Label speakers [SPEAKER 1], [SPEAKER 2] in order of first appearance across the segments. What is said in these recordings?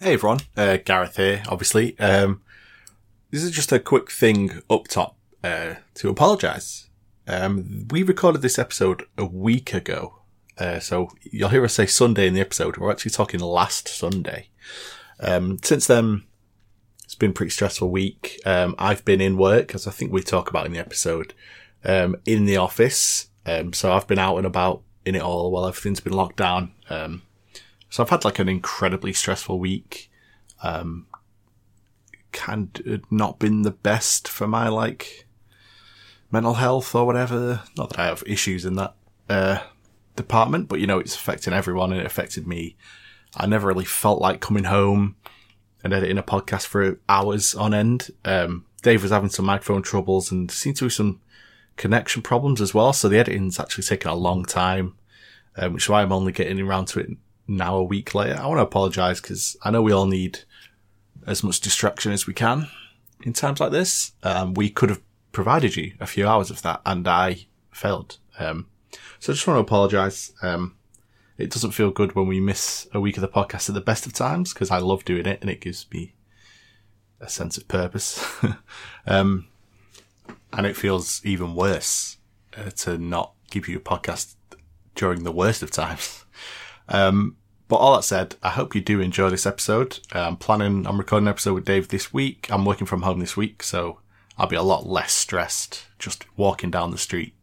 [SPEAKER 1] Hey everyone, uh, Gareth here, obviously. Um, this is just a quick thing up top uh, to apologise. Um, we recorded this episode a week ago, uh, so you'll hear us say Sunday in the episode. We're actually talking last Sunday. Um, since then, it's been a pretty stressful week. Um, I've been in work, as I think we talk about in the episode, um, in the office. Um, so I've been out and about in it all while everything's been locked down. So I've had like an incredibly stressful week. Um, kind of not been the best for my like mental health or whatever. Not that I have issues in that uh, department, but you know it's affecting everyone and it affected me. I never really felt like coming home and editing a podcast for hours on end. Um, Dave was having some microphone troubles and seemed to be some connection problems as well. So the editing's actually taken a long time, um, which is why I'm only getting around to it now a week later. I want to apologize because I know we all need as much distraction as we can in times like this. Um, we could have provided you a few hours of that and I failed. Um, so I just want to apologize. Um, it doesn't feel good when we miss a week of the podcast at the best of times because I love doing it and it gives me a sense of purpose. um, and it feels even worse uh, to not give you a podcast during the worst of times. Um, but all that said, I hope you do enjoy this episode. Uh, I'm planning on recording an episode with Dave this week. I'm working from home this week, so I'll be a lot less stressed just walking down the street.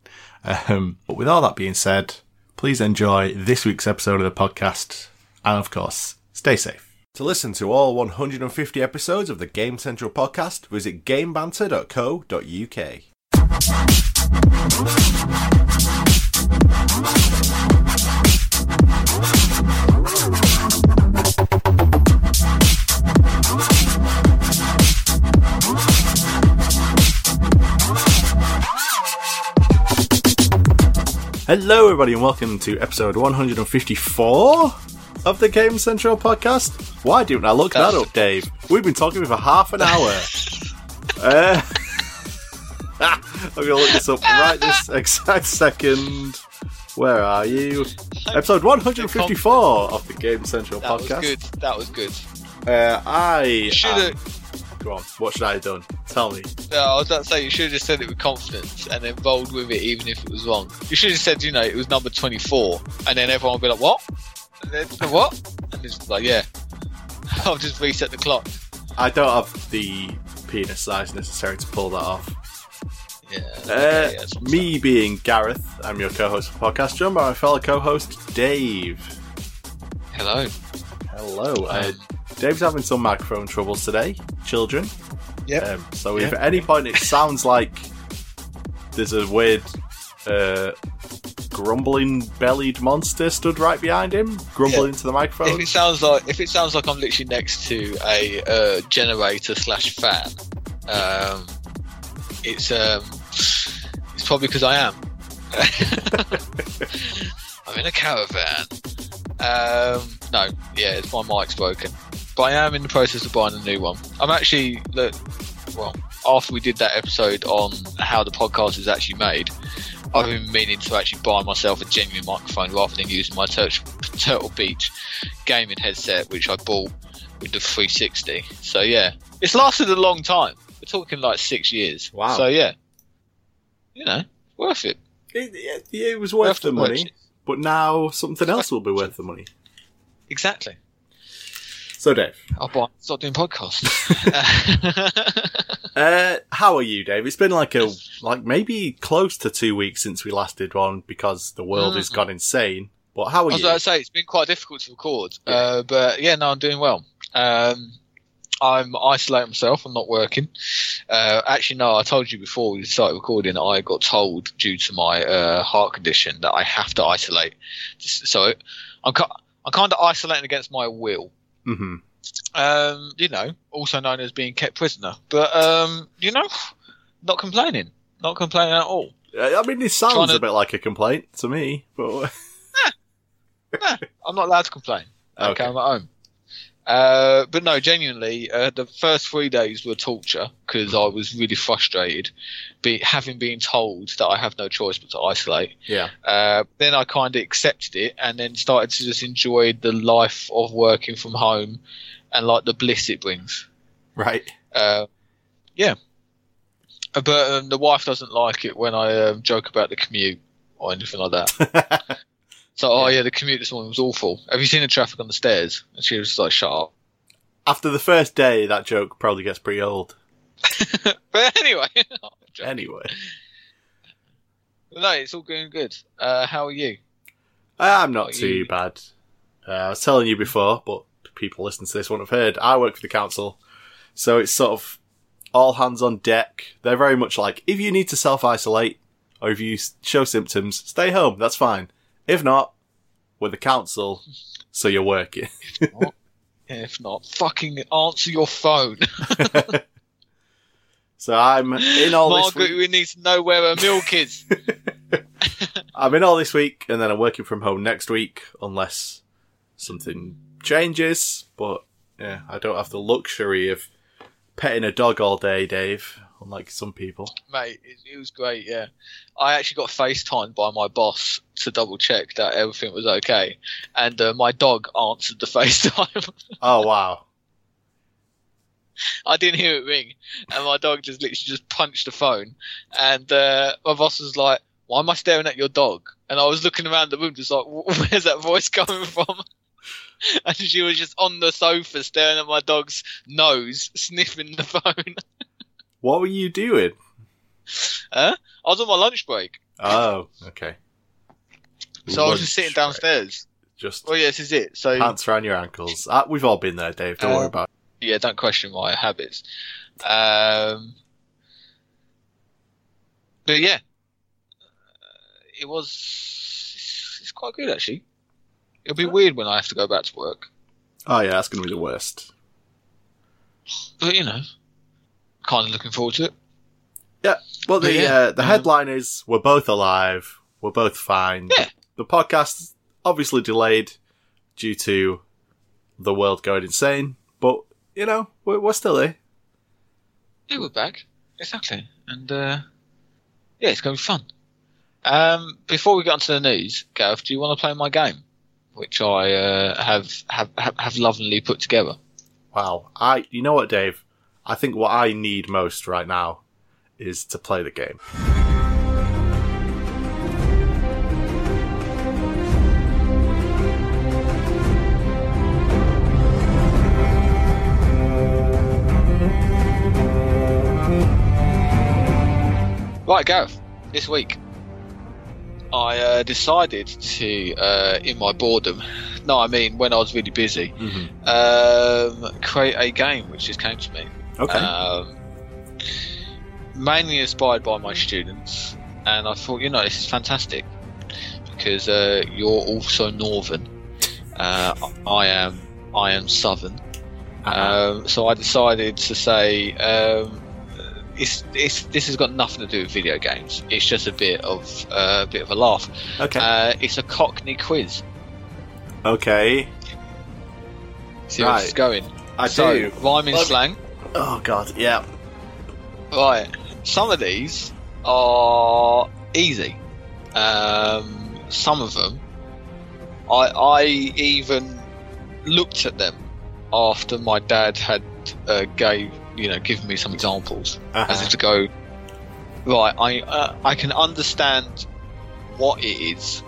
[SPEAKER 1] Um, but with all that being said, please enjoy this week's episode of the podcast. And of course, stay safe. To listen to all 150 episodes of the Game Central podcast, visit gamebanter.co.uk. Hello, everybody, and welcome to episode 154 of the Game Central podcast. Why didn't I look that up, Dave? We've been talking for half an hour. uh, I'm going to look this up right this exact second. Where are you? Episode 154 of the Game Central Podcast.
[SPEAKER 2] That was good. That was good.
[SPEAKER 1] Uh, I.
[SPEAKER 2] Should have.
[SPEAKER 1] Go on, what should I have done? Tell me.
[SPEAKER 2] No, I was about to say you should have just said it with confidence and then rolled with it, even if it was wrong. You should have said, you know, it was number twenty-four, and then everyone would be like, "What?" And then what? And it's like, "Yeah." I'll just reset the clock.
[SPEAKER 1] I don't have the penis size necessary to pull that off.
[SPEAKER 2] Yeah.
[SPEAKER 1] Uh,
[SPEAKER 2] okay, that's
[SPEAKER 1] me being Gareth, I'm your co-host of the podcast, joined by my fellow co-host Dave.
[SPEAKER 2] Hello.
[SPEAKER 1] Hello. Uh, Dave's having some microphone troubles today, children.
[SPEAKER 2] Yep.
[SPEAKER 1] Um, so if at any point it sounds like there's a weird uh, grumbling bellied monster stood right behind him, grumbling into the microphone,
[SPEAKER 2] If it sounds like if it sounds like I'm literally next to a uh, generator slash fan, um, it's um, it's probably because I am. I'm in a caravan. Um, no, yeah, it's my mic's broken, but I am in the process of buying a new one. I'm actually look, well, after we did that episode on how the podcast is actually made, I've been meaning to actually buy myself a genuine microphone rather than using my Tur- Turtle Beach gaming headset, which I bought with the 360. So yeah, it's lasted a long time. We're talking like six years.
[SPEAKER 1] Wow.
[SPEAKER 2] So yeah, you know, worth it.
[SPEAKER 1] it, it, it was worth the money,
[SPEAKER 2] purchase.
[SPEAKER 1] but now something else will be worth the money.
[SPEAKER 2] Exactly.
[SPEAKER 1] So Dave,
[SPEAKER 2] I'll buy. Stop doing podcasts.
[SPEAKER 1] uh, how are you, Dave? It's been like a like maybe close to two weeks since we last did one because the world has
[SPEAKER 2] Mm.
[SPEAKER 1] gone insane. But how are
[SPEAKER 2] I was
[SPEAKER 1] you?
[SPEAKER 2] say it's been quite difficult to record,
[SPEAKER 1] Yeah.
[SPEAKER 2] uh, but yeah, no, I'm doing well. Um, I'm isolating myself. I'm not working. Uh, actually, no, I told you before we started recording. I got told due to my uh, heart condition that I have to isolate. So I'm I'm kind of isolating against my will.
[SPEAKER 1] hmm
[SPEAKER 2] Um, you know, also known as being kept prisoner. But um, you know, not complaining. Not complaining at all.
[SPEAKER 1] I mean, this sounds
[SPEAKER 2] to-
[SPEAKER 1] a bit like a complaint to me, but
[SPEAKER 2] I'm not allowed to complain. Okay,
[SPEAKER 1] Okay.
[SPEAKER 2] I'm at home. Uh, but no, genuinely, uh, the first three days were torture because I was really frustrated, be, having been told that I have no choice but to isolate.
[SPEAKER 1] Yeah.
[SPEAKER 2] Uh, then I kind of accepted it and then started to just enjoy the life of working from home and like the bliss it brings.
[SPEAKER 1] Right.
[SPEAKER 2] Uh, yeah. Uh, But um, the wife doesn't like it when I um, joke about the commute or anything like that. So, oh yeah, the commute this morning was awful. Have you seen the traffic on the stairs? And she was just like, shut up.
[SPEAKER 1] After the first day, that joke probably gets pretty old.
[SPEAKER 2] But anyway,
[SPEAKER 1] Anyway.
[SPEAKER 2] no, it's all going good. Uh, how are you?
[SPEAKER 1] I'm not too
[SPEAKER 2] you-
[SPEAKER 1] bad. Uh, I was telling you before, but people listening to this won't have heard. I work for the council, so it's sort of all hands on deck. They're very much like, if you need to self isolate or if you show symptoms, stay home. That's fine. If not, we're the council, so you're working.
[SPEAKER 2] If not, fucking answer your phone.
[SPEAKER 1] so I'm in all this
[SPEAKER 2] Margaret,
[SPEAKER 1] week.
[SPEAKER 2] we need to know where her milk is.
[SPEAKER 1] I'm in all this week, and then I'm working from home next week, unless something changes. But yeah, I don't have the luxury of petting a dog all day, Dave, unlike some people.
[SPEAKER 2] Mate, it, it was great, yeah. I actually got FaceTimed by my boss to double check that everything was okay. And uh, my dog answered the FaceTime.
[SPEAKER 1] Oh wow!
[SPEAKER 2] I didn't hear it ring, and my dog just literally just punched the phone. And uh, my boss was like, "Why am I staring at your dog?" And I was looking around the room, just like, "Where's that voice coming from?" and she was just on the sofa staring at my dog's nose, sniffing the phone.
[SPEAKER 1] What were you doing?
[SPEAKER 2] huh? I was on my lunch break,
[SPEAKER 1] Oh, okay.
[SPEAKER 2] so I was just sitting
[SPEAKER 1] break.
[SPEAKER 2] downstairs.
[SPEAKER 1] Just
[SPEAKER 2] Well, yeah, this is it. So
[SPEAKER 1] pants around your ankles. Uh, we've all been there, Dave. Don't
[SPEAKER 2] Uh,
[SPEAKER 1] worry about. it.
[SPEAKER 2] yeah, don't question my habits. Um, but yeah, uh, it was. It's, it's quite good actually. It'll be weird when I have to go back to work,
[SPEAKER 1] Oh yeah, that's going to be the worst.
[SPEAKER 2] but you know, kind of looking forward to it. Yeah.
[SPEAKER 1] Well, the
[SPEAKER 2] yeah,
[SPEAKER 1] uh, the
[SPEAKER 2] um,
[SPEAKER 1] headline is we're both alive. We're both fine.
[SPEAKER 2] Yeah.
[SPEAKER 1] The podcast obviously delayed due to the world going insane, but you know we're, we're still here.
[SPEAKER 2] Yeah, we're back exactly, and uh, yeah, it's going to be fun. Um, before we get onto the news, Gav, do you want to play my game, which I uh, have, have have have lovingly put together?
[SPEAKER 1] Wow. I you know what, Dave? I think what I need most right now is to play the game.
[SPEAKER 2] Right, Gareth. This week, I uh, decided to, uh, in my boredom, no, I mean when I was really busy,
[SPEAKER 1] Mm-hmm.
[SPEAKER 2] um, create a game which just came to me.
[SPEAKER 1] Okay.
[SPEAKER 2] Um, mainly inspired by my students, and I thought, you know, this is fantastic because uh, you're also northern. Uh, I am, I am southern.
[SPEAKER 1] Uh-huh.
[SPEAKER 2] Um, so I decided to say, um, it's, it's, this has got nothing to do with video games. It's just a bit of uh, a bit of a laugh.
[SPEAKER 1] okay.
[SPEAKER 2] Uh, it's a Cockney quiz.
[SPEAKER 1] okay.
[SPEAKER 2] See where
[SPEAKER 1] Right.
[SPEAKER 2] it's going.
[SPEAKER 1] I
[SPEAKER 2] so,
[SPEAKER 1] do.
[SPEAKER 2] rhyming
[SPEAKER 1] me-
[SPEAKER 2] slang.
[SPEAKER 1] Oh god. Yeah.
[SPEAKER 2] Right. Some of these are easy. Um, some of them, I I even looked at them after my dad had uh, gave you know given me some examples
[SPEAKER 1] Uh-huh.
[SPEAKER 2] as if to go right. I uh, I can understand what it is,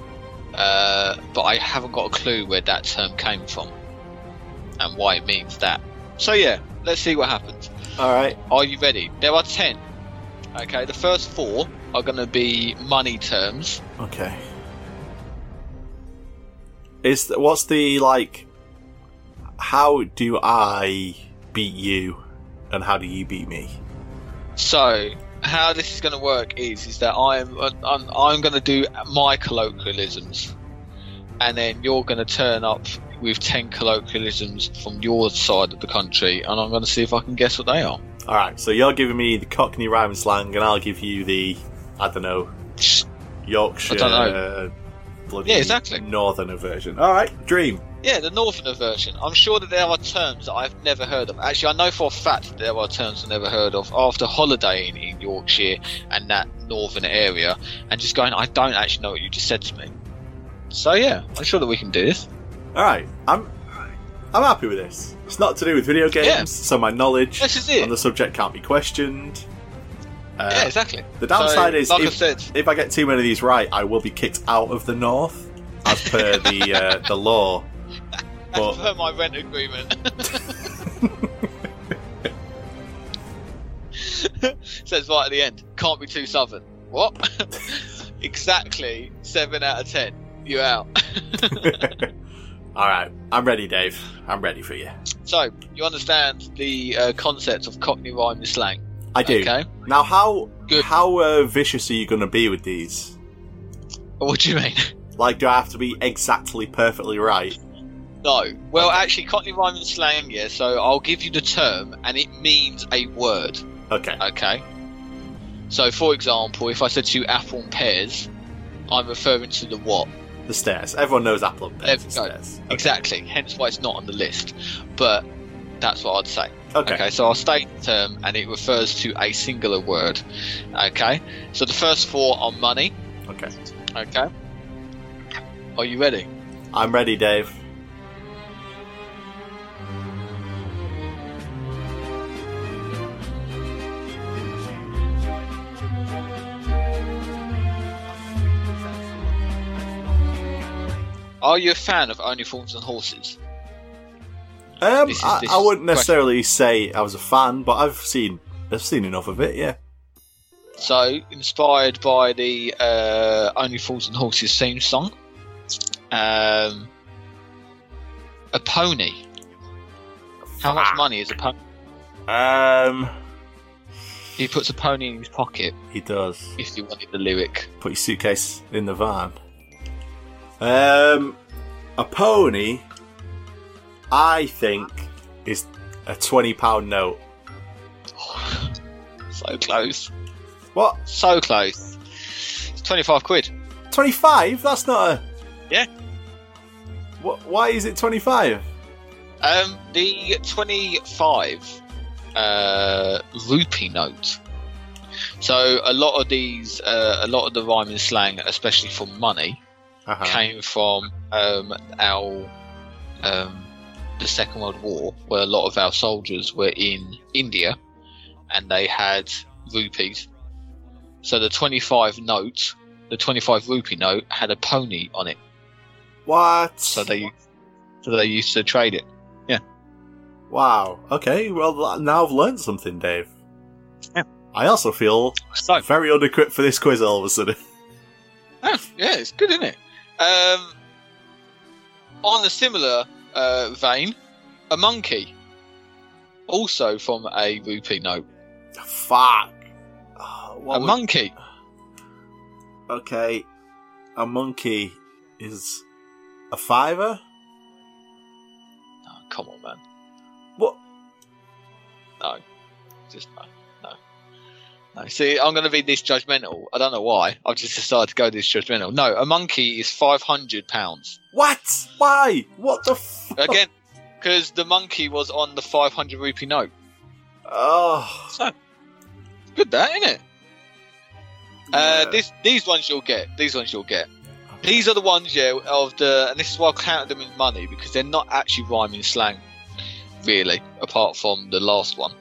[SPEAKER 2] uh, but I haven't got a clue where that term came from and why it means that. So yeah, let's see what happens.
[SPEAKER 1] All right.
[SPEAKER 2] Are you ready? There are ten. Okay, the first four are going to be money terms.
[SPEAKER 1] Okay. Is th- what's the like? How do I beat you, and how do you beat me?
[SPEAKER 2] So, how this is going to work is is that uh, I'm I'm, I'm going to do my colloquialisms, and then you're going to turn up with ten colloquialisms from your side of the country, and I'm going to see if I can guess what they are.
[SPEAKER 1] All right. So you're giving me the Cockney rhyme slang, and I'll give you the I don't know Yorkshire.
[SPEAKER 2] I don't know.
[SPEAKER 1] Bloody
[SPEAKER 2] Yeah, exactly.
[SPEAKER 1] Northerner version. All right. Dream.
[SPEAKER 2] Yeah, the northerner version. I'm sure that there are terms that I've never heard of. Actually, I know for a fact that there are terms I've never heard of after holidaying in Yorkshire and that northern area, and just going, I don't actually know what you just said to me. So yeah, I'm sure that we can do this.
[SPEAKER 1] All right, I'm I'm happy with this. It's not to do with video games,
[SPEAKER 2] Yeah.
[SPEAKER 1] so my knowledge
[SPEAKER 2] This is it.
[SPEAKER 1] on the subject can't be questioned. Uh,
[SPEAKER 2] yeah, exactly.
[SPEAKER 1] The downside
[SPEAKER 2] So,
[SPEAKER 1] is
[SPEAKER 2] like I
[SPEAKER 1] if,
[SPEAKER 2] said,
[SPEAKER 1] if I get too many of these right, I will be kicked out of the north as per the uh, the law.
[SPEAKER 2] as
[SPEAKER 1] But
[SPEAKER 2] per my rent agreement. Says right at the end, can't be too southern. What? exactly seven out of ten. You out.
[SPEAKER 1] All right, I'm ready, Dave. I'm ready for you.
[SPEAKER 2] so you understand the uh, concept of Cockney rhyme and slang?
[SPEAKER 1] I do.
[SPEAKER 2] Okay.
[SPEAKER 1] Now, how
[SPEAKER 2] Good.
[SPEAKER 1] how uh, vicious are you going to be with these?
[SPEAKER 2] What do you mean?
[SPEAKER 1] Like, do I have to be exactly perfectly right?
[SPEAKER 2] No. Well, actually, Cockney rhyme and slang. Yeah. So I'll give you the term, and it means a word.
[SPEAKER 1] Okay.
[SPEAKER 2] Okay. So, for example, if I said to you apple and pears, I'm referring to the what?
[SPEAKER 1] The stairs. Everyone knows apple and pears.
[SPEAKER 2] There we
[SPEAKER 1] and
[SPEAKER 2] go.
[SPEAKER 1] stairs.
[SPEAKER 2] Exactly. Hence why it's not on the list. But that's what I'd say.
[SPEAKER 1] Okay.
[SPEAKER 2] Okay, so I'll state the term and it refers to a singular word. Okay, so the first four are money.
[SPEAKER 1] Okay.
[SPEAKER 2] Okay, are you ready?
[SPEAKER 1] I'm ready, Dave.
[SPEAKER 2] Are you a fan of Only Fools and Horses?
[SPEAKER 1] Um,
[SPEAKER 2] is-
[SPEAKER 1] I, I wouldn't necessarily say I was a fan, but I've seen I've seen enough of it. Yeah.
[SPEAKER 2] So, inspired by the uh, Only Fools and Horses theme song, um, a pony. How much money is a pony?
[SPEAKER 1] Um,
[SPEAKER 2] He puts a pony in his pocket.
[SPEAKER 1] he does.
[SPEAKER 2] If you wanted the lyric,
[SPEAKER 1] Put your suitcase in the van. Um, a pony. I think is a twenty pound note.
[SPEAKER 2] so close,
[SPEAKER 1] What?
[SPEAKER 2] so close. It's twenty-five quid.
[SPEAKER 1] Twenty five? That's not a.
[SPEAKER 2] Yeah.
[SPEAKER 1] What? Why is it twenty five?
[SPEAKER 2] Um, the 25 uh, rupee note. So a lot of these, uh, a lot of the rhyme and slang, especially for money,
[SPEAKER 1] Uh-huh.
[SPEAKER 2] came from um, our um, the Second World War, where a lot of our soldiers were in India, and they had rupees. So the 25 note, the 25 rupee note, had a pony on it.
[SPEAKER 1] What?
[SPEAKER 2] So they, so they used to trade it. Yeah.
[SPEAKER 1] Wow. Okay. Well, now I've learned something, Dave.
[SPEAKER 2] Yeah.
[SPEAKER 1] I also feel
[SPEAKER 2] So
[SPEAKER 1] very unequipped for this quiz all of a sudden.
[SPEAKER 2] Oh, yeah, it's good, isn't it? Um, on a similar uh, vein, a monkey, also from a rupee note.
[SPEAKER 1] Fuck. Oh, what
[SPEAKER 2] a
[SPEAKER 1] would-
[SPEAKER 2] monkey.
[SPEAKER 1] Okay. A monkey is a fiver?
[SPEAKER 2] Oh, come on, man.
[SPEAKER 1] What?
[SPEAKER 2] No, just no. See, I'm going to be this judgmental. I don't know why. I've just decided to go this judgmental. No, a monkey is five hundred pounds.
[SPEAKER 1] What? Why? What the f-
[SPEAKER 2] Again, because the monkey was on the five hundred rupee note.
[SPEAKER 1] Oh.
[SPEAKER 2] So good, that isn't it? Uh, this these ones you'll get. These ones you'll get. These are the ones, yeah, of the, and this is why I counted them in money because they're not actually rhyming slang, really, apart from the last one.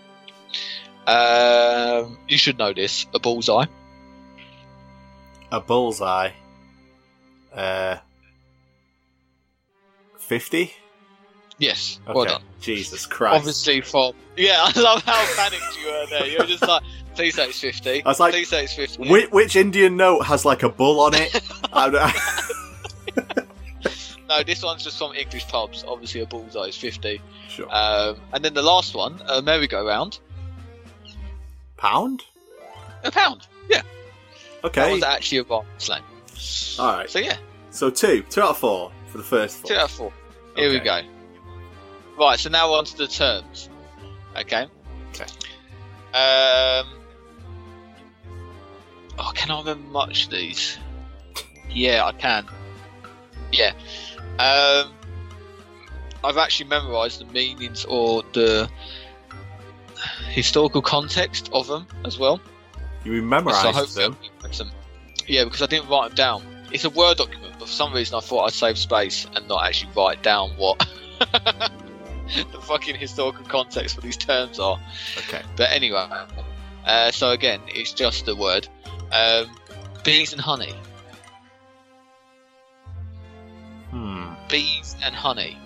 [SPEAKER 2] Um, you should know this. A bullseye.
[SPEAKER 1] A bullseye. Uh. 50?
[SPEAKER 2] Yes,
[SPEAKER 1] Okay.
[SPEAKER 2] well done.
[SPEAKER 1] Jesus Christ.
[SPEAKER 2] Obviously, from yeah, I love how panicked you were there. You were just like, please say it's fifty.
[SPEAKER 1] I was like,
[SPEAKER 2] please say it's fifty.
[SPEAKER 1] Which, which Indian note has like a bull on it?
[SPEAKER 2] No, this one's just from English pubs. Obviously, a bullseye is fifty.
[SPEAKER 1] sure.
[SPEAKER 2] Um, and then the last one, a merry-go-round,
[SPEAKER 1] Pound?
[SPEAKER 2] a pound. yeah.
[SPEAKER 1] Okay.
[SPEAKER 2] That was actually a rhyme slang.
[SPEAKER 1] Alright.
[SPEAKER 2] So yeah,
[SPEAKER 1] So two. Two out of four for the first four.
[SPEAKER 2] two out of four. Here we go. Right, so now on to the terms. Okay.
[SPEAKER 1] Okay.
[SPEAKER 2] Um. Oh, can I remember much of these? Yeah, I can. Yeah. Um. I've actually memorised the meanings or the historical context of them as well.
[SPEAKER 1] You
[SPEAKER 2] So
[SPEAKER 1] memorised
[SPEAKER 2] hopefully
[SPEAKER 1] them.
[SPEAKER 2] Them. Yeah, because I didn't write them down. It's a Word document, but for some reason I thought I'd save space and not actually write down what the fucking historical context for these terms are.
[SPEAKER 1] Okay.
[SPEAKER 2] But anyway, uh, so again, it's just a word. Um, bees and honey.
[SPEAKER 1] Hmm.
[SPEAKER 2] Bees and honey.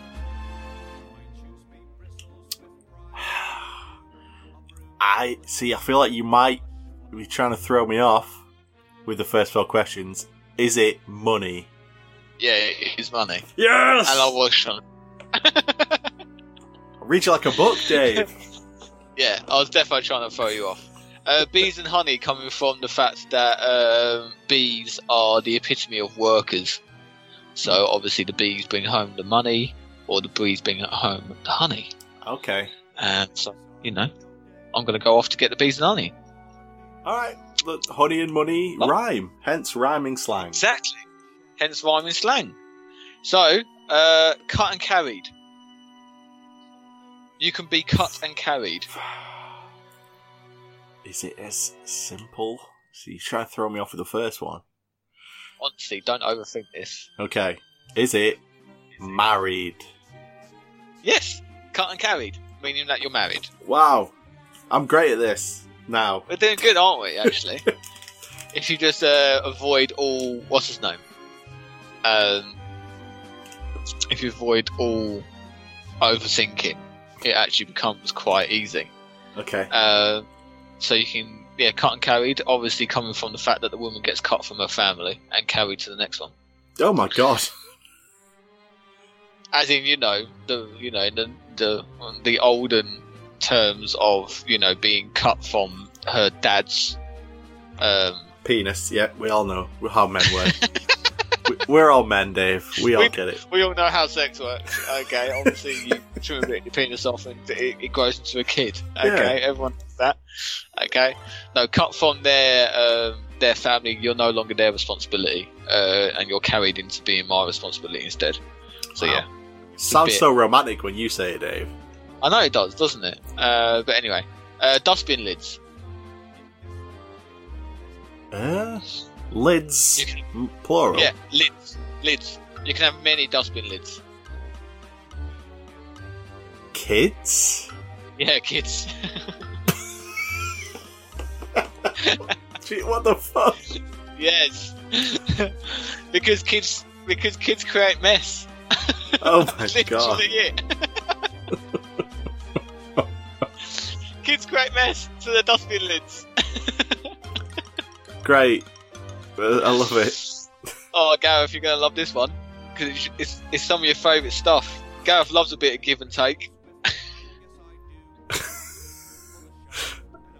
[SPEAKER 1] I see. I feel like you might be trying to throw me off with the first four questions. Is it money?
[SPEAKER 2] Yeah, it is money.
[SPEAKER 1] Yes.
[SPEAKER 2] And I was trying.
[SPEAKER 1] Read you like a book, Dave.
[SPEAKER 2] Yeah, I was definitely trying to throw you off. Uh, bees and honey coming from the fact that um, bees are the epitome of workers. So obviously the bees bring home the money, or the bees bring at home the honey.
[SPEAKER 1] okay.
[SPEAKER 2] And so, you know, I'm going to go off to get the bees and honey.
[SPEAKER 1] All right. Look, honey and money
[SPEAKER 2] Oh.
[SPEAKER 1] rhyme. Hence rhyming slang.
[SPEAKER 2] Exactly. Hence rhyming slang. So, uh, cut and carried. You can be cut and carried.
[SPEAKER 1] Is it as simple? So you try to throw me off with the first one.
[SPEAKER 2] Honestly, don't overthink this.
[SPEAKER 1] Okay. Is it married?
[SPEAKER 2] Yes, cut and carried, meaning that you're married.
[SPEAKER 1] Wow. I'm great at this now.
[SPEAKER 2] We're doing good, aren't we? Actually, if you just uh, avoid all what's his name, um, if you avoid all overthinking, it actually becomes quite easy.
[SPEAKER 1] Okay.
[SPEAKER 2] Uh, so you can yeah, cut and carried. Obviously, coming from the fact that the woman gets cut from her family and carried to the next one.
[SPEAKER 1] Oh my god.
[SPEAKER 2] As in, you know, the you know the the the olden terms of you know being cut from her dad's um,
[SPEAKER 1] Penis. Yeah, we all know how men work. We- We're all men, Dave. We all
[SPEAKER 2] We-
[SPEAKER 1] get it.
[SPEAKER 2] We all know how sex works. Okay, obviously you trim a bit your penis off and it, it grows into a kid. Okay, everyone knows that. Okay, no, cut from their um, their family. You're no longer their responsibility, uh, and you're carried into being my responsibility instead. So
[SPEAKER 1] Wow.
[SPEAKER 2] yeah,
[SPEAKER 1] Sounds so romantic when you say it, Dave.
[SPEAKER 2] I know it does, doesn't it? Uh, but anyway, uh, dustbin lids.
[SPEAKER 1] Uh, lids.
[SPEAKER 2] Can-
[SPEAKER 1] Plural.
[SPEAKER 2] Yeah, lids, lids. You can have many dustbin lids.
[SPEAKER 1] Kids.
[SPEAKER 2] Yeah, kids.
[SPEAKER 1] Gee, what the fuck?
[SPEAKER 2] yes, because kids because kids create mess.
[SPEAKER 1] Oh my
[SPEAKER 2] Literally
[SPEAKER 1] god.
[SPEAKER 2] it. Kids Great mess to the dustbin lids.
[SPEAKER 1] Great. I love it.
[SPEAKER 2] Oh, Gareth, you're gonna love this one because it's, it's it's some of your favourite stuff. Gareth loves a bit of give and take.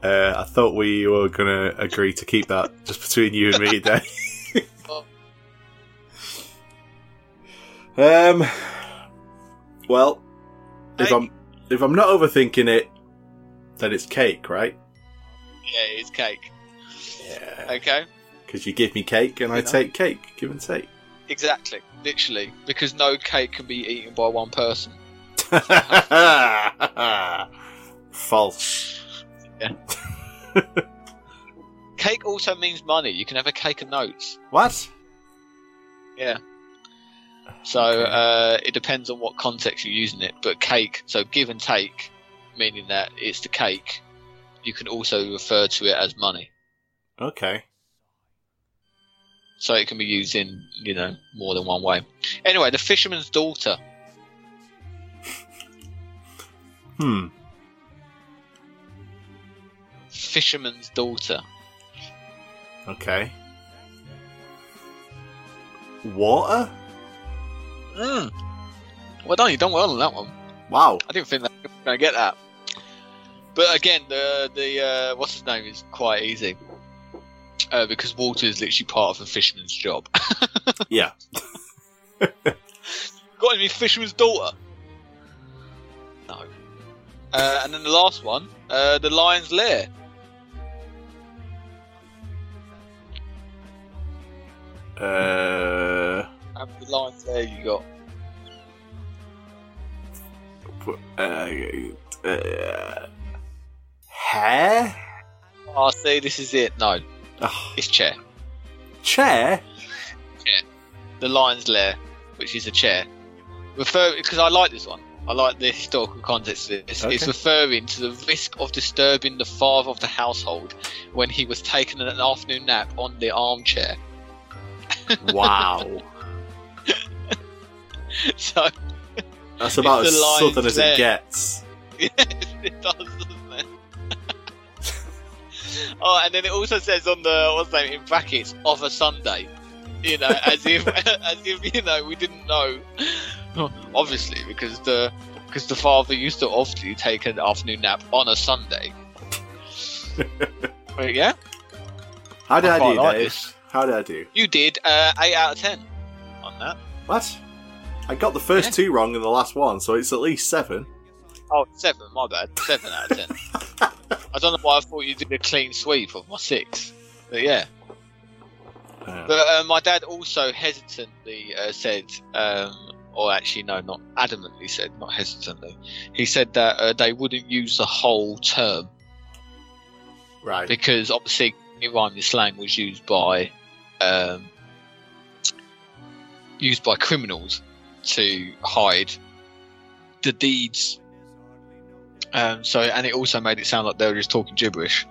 [SPEAKER 1] Uh, I thought we were gonna agree to keep that just between you and me, Dave.
[SPEAKER 2] Oh.
[SPEAKER 1] um. Well, if I'm if I'm not overthinking it, then it's cake, right?
[SPEAKER 2] Yeah, it's cake.
[SPEAKER 1] Yeah.
[SPEAKER 2] Okay,
[SPEAKER 1] Because you give me cake and I
[SPEAKER 2] know.
[SPEAKER 1] take cake. Give and take.
[SPEAKER 2] exactly, literally, because no cake can be eaten by one person.
[SPEAKER 1] False.
[SPEAKER 2] Cake also means money. You can have a cake of notes.
[SPEAKER 1] What?
[SPEAKER 2] Yeah. So
[SPEAKER 1] Okay.
[SPEAKER 2] uh, it depends on what context you're using it. But cake, so give and take, meaning that it's the cake. You can also refer to it as money.
[SPEAKER 1] Okay.
[SPEAKER 2] So it can be used in, you know, more than one way. Anyway, the fisherman's daughter.
[SPEAKER 1] Hmm.
[SPEAKER 2] Fisherman's daughter.
[SPEAKER 1] Okay. Water?
[SPEAKER 2] Mm. Well done, you done well on that one.
[SPEAKER 1] Wow.
[SPEAKER 2] I didn't think that you were going to get that. But again, the the uh, what's his name is quite easy. Uh, because water is literally part of a fisherman's job.
[SPEAKER 1] Yeah.
[SPEAKER 2] Got any fisherman's daughter? No. Uh, and then the last one, uh, the lion's lair.
[SPEAKER 1] Uh.
[SPEAKER 2] How many lion's lair you got?
[SPEAKER 1] Uh, uh, hair?
[SPEAKER 2] Oh, see, this is it. No,
[SPEAKER 1] Oh,
[SPEAKER 2] it's chair.
[SPEAKER 1] chair?
[SPEAKER 2] The lion's lair, which is a chair. Refer because I like this one. I like the historical context of this. It's referring to the risk of disturbing the father of the household when he was taking an afternoon nap on the armchair.
[SPEAKER 1] Wow.
[SPEAKER 2] so
[SPEAKER 1] That's about as southern as
[SPEAKER 2] lair.
[SPEAKER 1] it gets.
[SPEAKER 2] Yes, it does, doesn't it? oh, and then it also says on the what's the name in brackets of a Sunday. You know, as if as if you know we didn't know. Obviously, because the because the father used to often take an afternoon nap on a Sunday. But yeah,
[SPEAKER 1] How did
[SPEAKER 2] I
[SPEAKER 1] I, do,
[SPEAKER 2] like
[SPEAKER 1] Dave?
[SPEAKER 2] this.
[SPEAKER 1] How did I do?
[SPEAKER 2] you did uh, eight out of ten on that.
[SPEAKER 1] What? I got the first
[SPEAKER 2] Yeah.
[SPEAKER 1] two wrong and the last one, so it's at least seven.
[SPEAKER 2] Oh, seven. My bad. Seven out of ten. I don't know why I thought you did a clean sweep of my six, but yeah. But uh, my dad also hesitantly uh, said, um, or actually, no, not adamantly said, not hesitantly. He said that uh, they wouldn't use the whole term
[SPEAKER 1] right.
[SPEAKER 2] because obviously rhyming slang was used by um, used by criminals to hide the deeds. Um, so, and it also made it sound like they were just talking gibberish.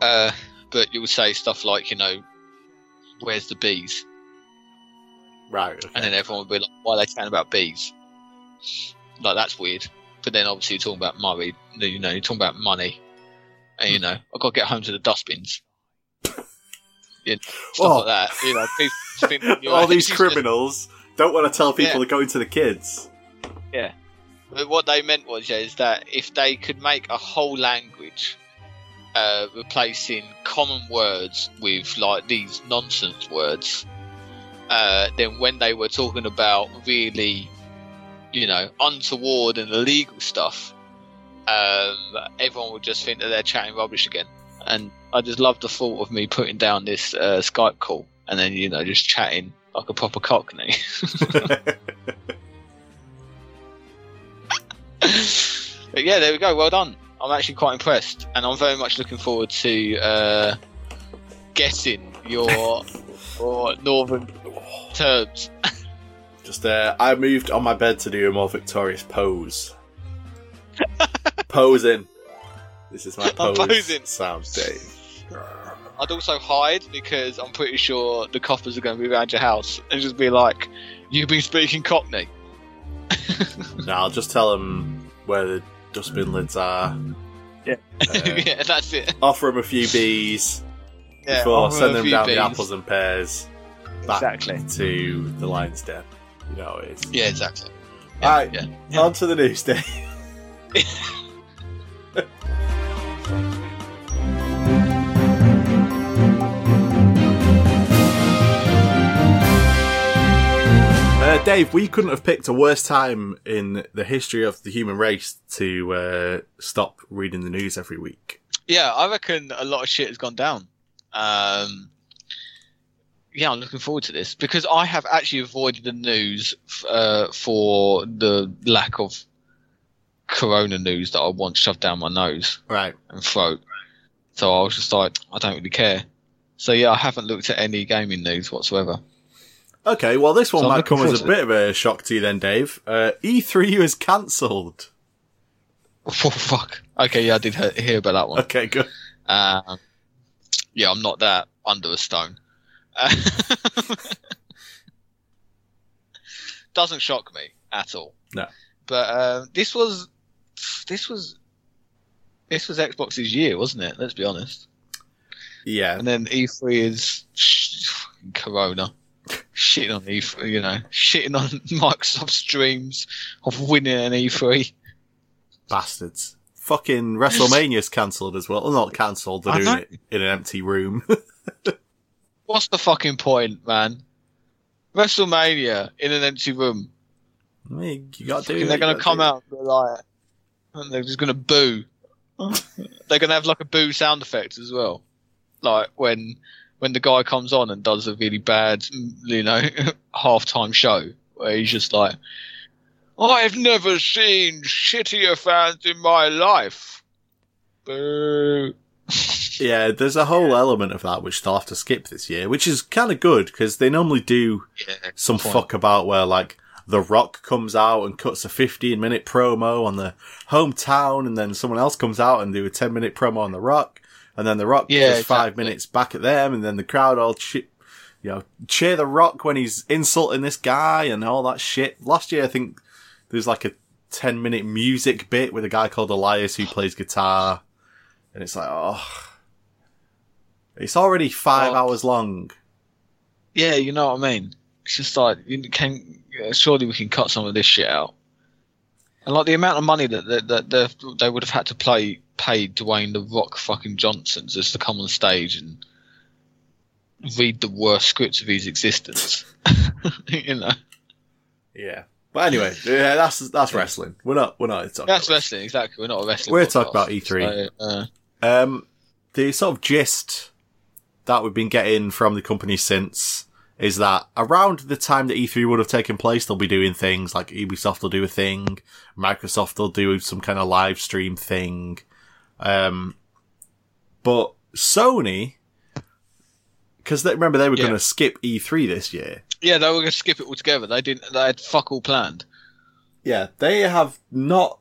[SPEAKER 2] Uh, but you would say stuff like, you know, "Where's the bees?"
[SPEAKER 1] Right. okay.
[SPEAKER 2] and then everyone would be like, "Why are they chatting about bees?" Like that's weird. But then obviously you're talking about money, you know, you're talking about money, and you know, I've got to get home to the dustbins. You know, stuff
[SPEAKER 1] Oh.
[SPEAKER 2] like that. You know, people just
[SPEAKER 1] All these
[SPEAKER 2] just-
[SPEAKER 1] criminals don't want to tell people
[SPEAKER 2] Yeah.
[SPEAKER 1] they're going to the kids. Yeah.
[SPEAKER 2] But what they meant was, yeah, is that if they could make a whole language uh, replacing common words with like these nonsense words, uh, then when they were talking about really, you know, untoward and illegal stuff, um, everyone would just think that they're chatting rubbish again. And I just love the thought of me putting down this uh, Skype call and then, you know, just chatting like a proper cockney. But yeah, there we go. Well done. I'm actually quite impressed, and I'm very much looking forward to uh, getting your your northern terms.
[SPEAKER 1] Just uh, I moved on my bed to do a more victorious pose. Posing. This is my
[SPEAKER 2] I'm
[SPEAKER 1] pose.
[SPEAKER 2] posing.
[SPEAKER 1] Sound, Dave.
[SPEAKER 2] I'd also hide because I'm pretty sure the coppers are going to be around your house and just be like, "You've been speaking Cockney."
[SPEAKER 1] No, I'll just tell them where the dustbin lids are.
[SPEAKER 2] Yeah.
[SPEAKER 1] Uh,
[SPEAKER 2] yeah, that's it.
[SPEAKER 1] offer them a few bees
[SPEAKER 2] Yeah,
[SPEAKER 1] before
[SPEAKER 2] offer
[SPEAKER 1] send
[SPEAKER 2] a
[SPEAKER 1] them
[SPEAKER 2] few
[SPEAKER 1] down the apples and pears back
[SPEAKER 2] Exactly.
[SPEAKER 1] to the lion's den. You know it is.
[SPEAKER 2] Yeah, exactly.
[SPEAKER 1] Alright,
[SPEAKER 2] Yeah. Yeah.
[SPEAKER 1] on to the news, Dave. Uh, Dave, we couldn't have picked a worse time in the history of the human race to uh, stop reading the news every week.
[SPEAKER 2] Yeah, I reckon a lot of shit has gone down. Um, yeah, I'm looking forward to this because I have actually avoided the news f- uh, for the lack of corona news that I want shoved down my nose
[SPEAKER 1] Right.
[SPEAKER 2] and throat. So I was just like, I don't really care. So yeah, I haven't looked at any gaming news whatsoever.
[SPEAKER 1] Okay, well, this one
[SPEAKER 2] So
[SPEAKER 1] might come as a bit of a shock to you then, Dave. Uh, E3 was cancelled.
[SPEAKER 2] Oh fuck. Okay, yeah, I did hear about that one.
[SPEAKER 1] Okay, good.
[SPEAKER 2] Um, yeah, I'm not that under a stone. Uh, doesn't shock me at all.
[SPEAKER 1] No.
[SPEAKER 2] But um, this was this was this was Xbox's year, wasn't it? Let's be honest.
[SPEAKER 1] Yeah.
[SPEAKER 2] And then E3 is Corona. Shitting on E3, you know, shitting on Microsoft's dreams of winning an E E3.
[SPEAKER 1] Bastards. Fucking WrestleMania's cancelled as well. Well, not cancelled, they're doing it in an empty room.
[SPEAKER 2] What's the fucking point, man? WrestleMania in an empty room.
[SPEAKER 1] I mean, you gotta do it.
[SPEAKER 2] they're going
[SPEAKER 1] gotta
[SPEAKER 2] come
[SPEAKER 1] do
[SPEAKER 2] out and be like, and they're just going to boo. they're going to have like a boo sound effect as well. Like when when the guy comes on and does a really bad, you know, halftime show where he's just like, I've never seen shittier fans in my life. Boo.
[SPEAKER 1] Yeah, there's a whole element of that which they'll have to skip this year, which is kind of good because they normally do
[SPEAKER 2] Yeah,
[SPEAKER 1] some
[SPEAKER 2] point.
[SPEAKER 1] fuck about where like The Rock comes out and cuts a 15 minute promo on the hometown, and then someone else comes out and do a 10 minute promo on The Rock, and then The Rock
[SPEAKER 2] Yeah,
[SPEAKER 1] does five minutes back at them, and then the crowd all chi- you know cheer The Rock when he's insulting this guy and all that shit. Last year, I think there was like a 10 minute music bit with a guy called Elias who plays guitar, and it's like oh. It's already five
[SPEAKER 2] Oh.
[SPEAKER 1] hours long.
[SPEAKER 2] Yeah, you know what I mean. It's just like you can surely we can cut some of this shit out. And like the amount of money that that, that they, they would have had to play pay Dwayne the Rock fucking Johnson just to come on stage and read the worst scripts of his existence. you know,
[SPEAKER 1] Yeah. But anyway, yeah, that's that's wrestling. We're not we're not talking
[SPEAKER 2] that's
[SPEAKER 1] about
[SPEAKER 2] wrestling exactly. We're not a wrestling.
[SPEAKER 1] We're
[SPEAKER 2] podcast.
[SPEAKER 1] talking about E3.
[SPEAKER 2] So, uh,
[SPEAKER 1] Um, the sort of gist that we've been getting from the company since is that around the time that E3 would have taken place, they'll be doing things like Ubisoft will do a thing, Microsoft will do some kind of live stream thing. Um, but Sony, because remember they were
[SPEAKER 2] Yeah.
[SPEAKER 1] going to skip E3 this year.
[SPEAKER 2] yeah, they were going to skip it altogether. They didn't. They had fuck all planned.
[SPEAKER 1] Yeah, they have not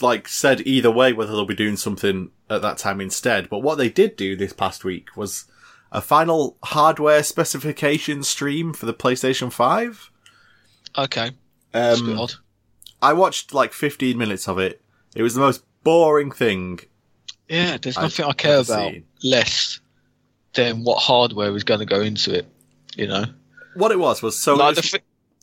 [SPEAKER 1] like said either way whether they'll be doing something at that time instead. But what they did do this past week was a final hardware specification stream for the PlayStation Five.
[SPEAKER 2] Okay, that's a bit
[SPEAKER 1] Um,
[SPEAKER 2] odd.
[SPEAKER 1] I watched like 15 minutes of it. It was the most boring thing.
[SPEAKER 2] Yeah, there's
[SPEAKER 1] I've
[SPEAKER 2] nothing I care about
[SPEAKER 1] seen.
[SPEAKER 2] less than what hardware is going to go into it. You know,
[SPEAKER 1] What it was was so.
[SPEAKER 2] like
[SPEAKER 1] was-
[SPEAKER 2] thi-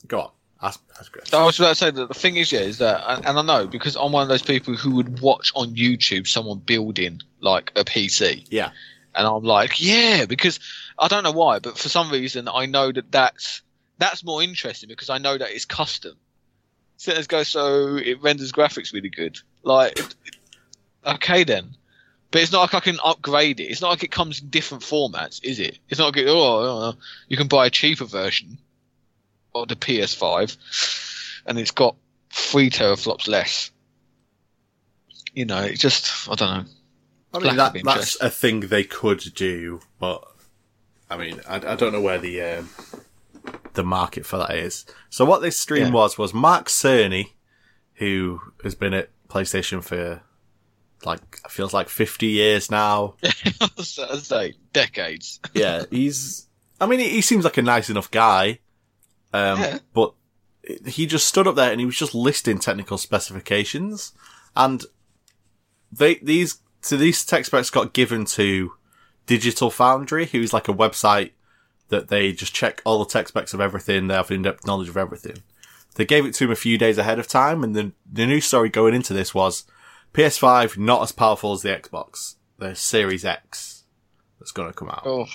[SPEAKER 1] go on, ask, ask Chris.
[SPEAKER 2] I was about to say that the thing is, yeah, is that, and, and I know because I'm one of those people who would watch on YouTube someone building like a PC,
[SPEAKER 1] Yeah,
[SPEAKER 2] and I'm like, yeah, because I don't know why, but for some reason I know that that's that's more interesting because I know that it's custom. So go, so it renders graphics really good. Like, okay then. But it's not like I can upgrade it. It's not like it comes in different formats, is it? It's not like, oh, you can buy a cheaper version of the PS5 and it's got three teraflops less. You know, it just, I don't know.
[SPEAKER 1] I mean that, that's a thing they could do, but I mean I, I don't know where the um, the market for that is. So what this stream
[SPEAKER 2] Yeah.
[SPEAKER 1] was was Mark Cerny, who has been at PlayStation for like I feels like fifty years now.
[SPEAKER 2] so, I say, decades.
[SPEAKER 1] yeah, he's. I mean, he, he seems like a nice enough guy, um,
[SPEAKER 2] Yeah.
[SPEAKER 1] but he just stood up there and he was just listing technical specifications, and they these so these tech specs got given to Digital Foundry, who's like a website that they just check all the tech specs of everything. They have in-depth knowledge of everything. They gave it to him a few days ahead of time, and the the news story going into this was PS5 not as powerful as the Xbox, the Series X that's going to come out.
[SPEAKER 2] Oh,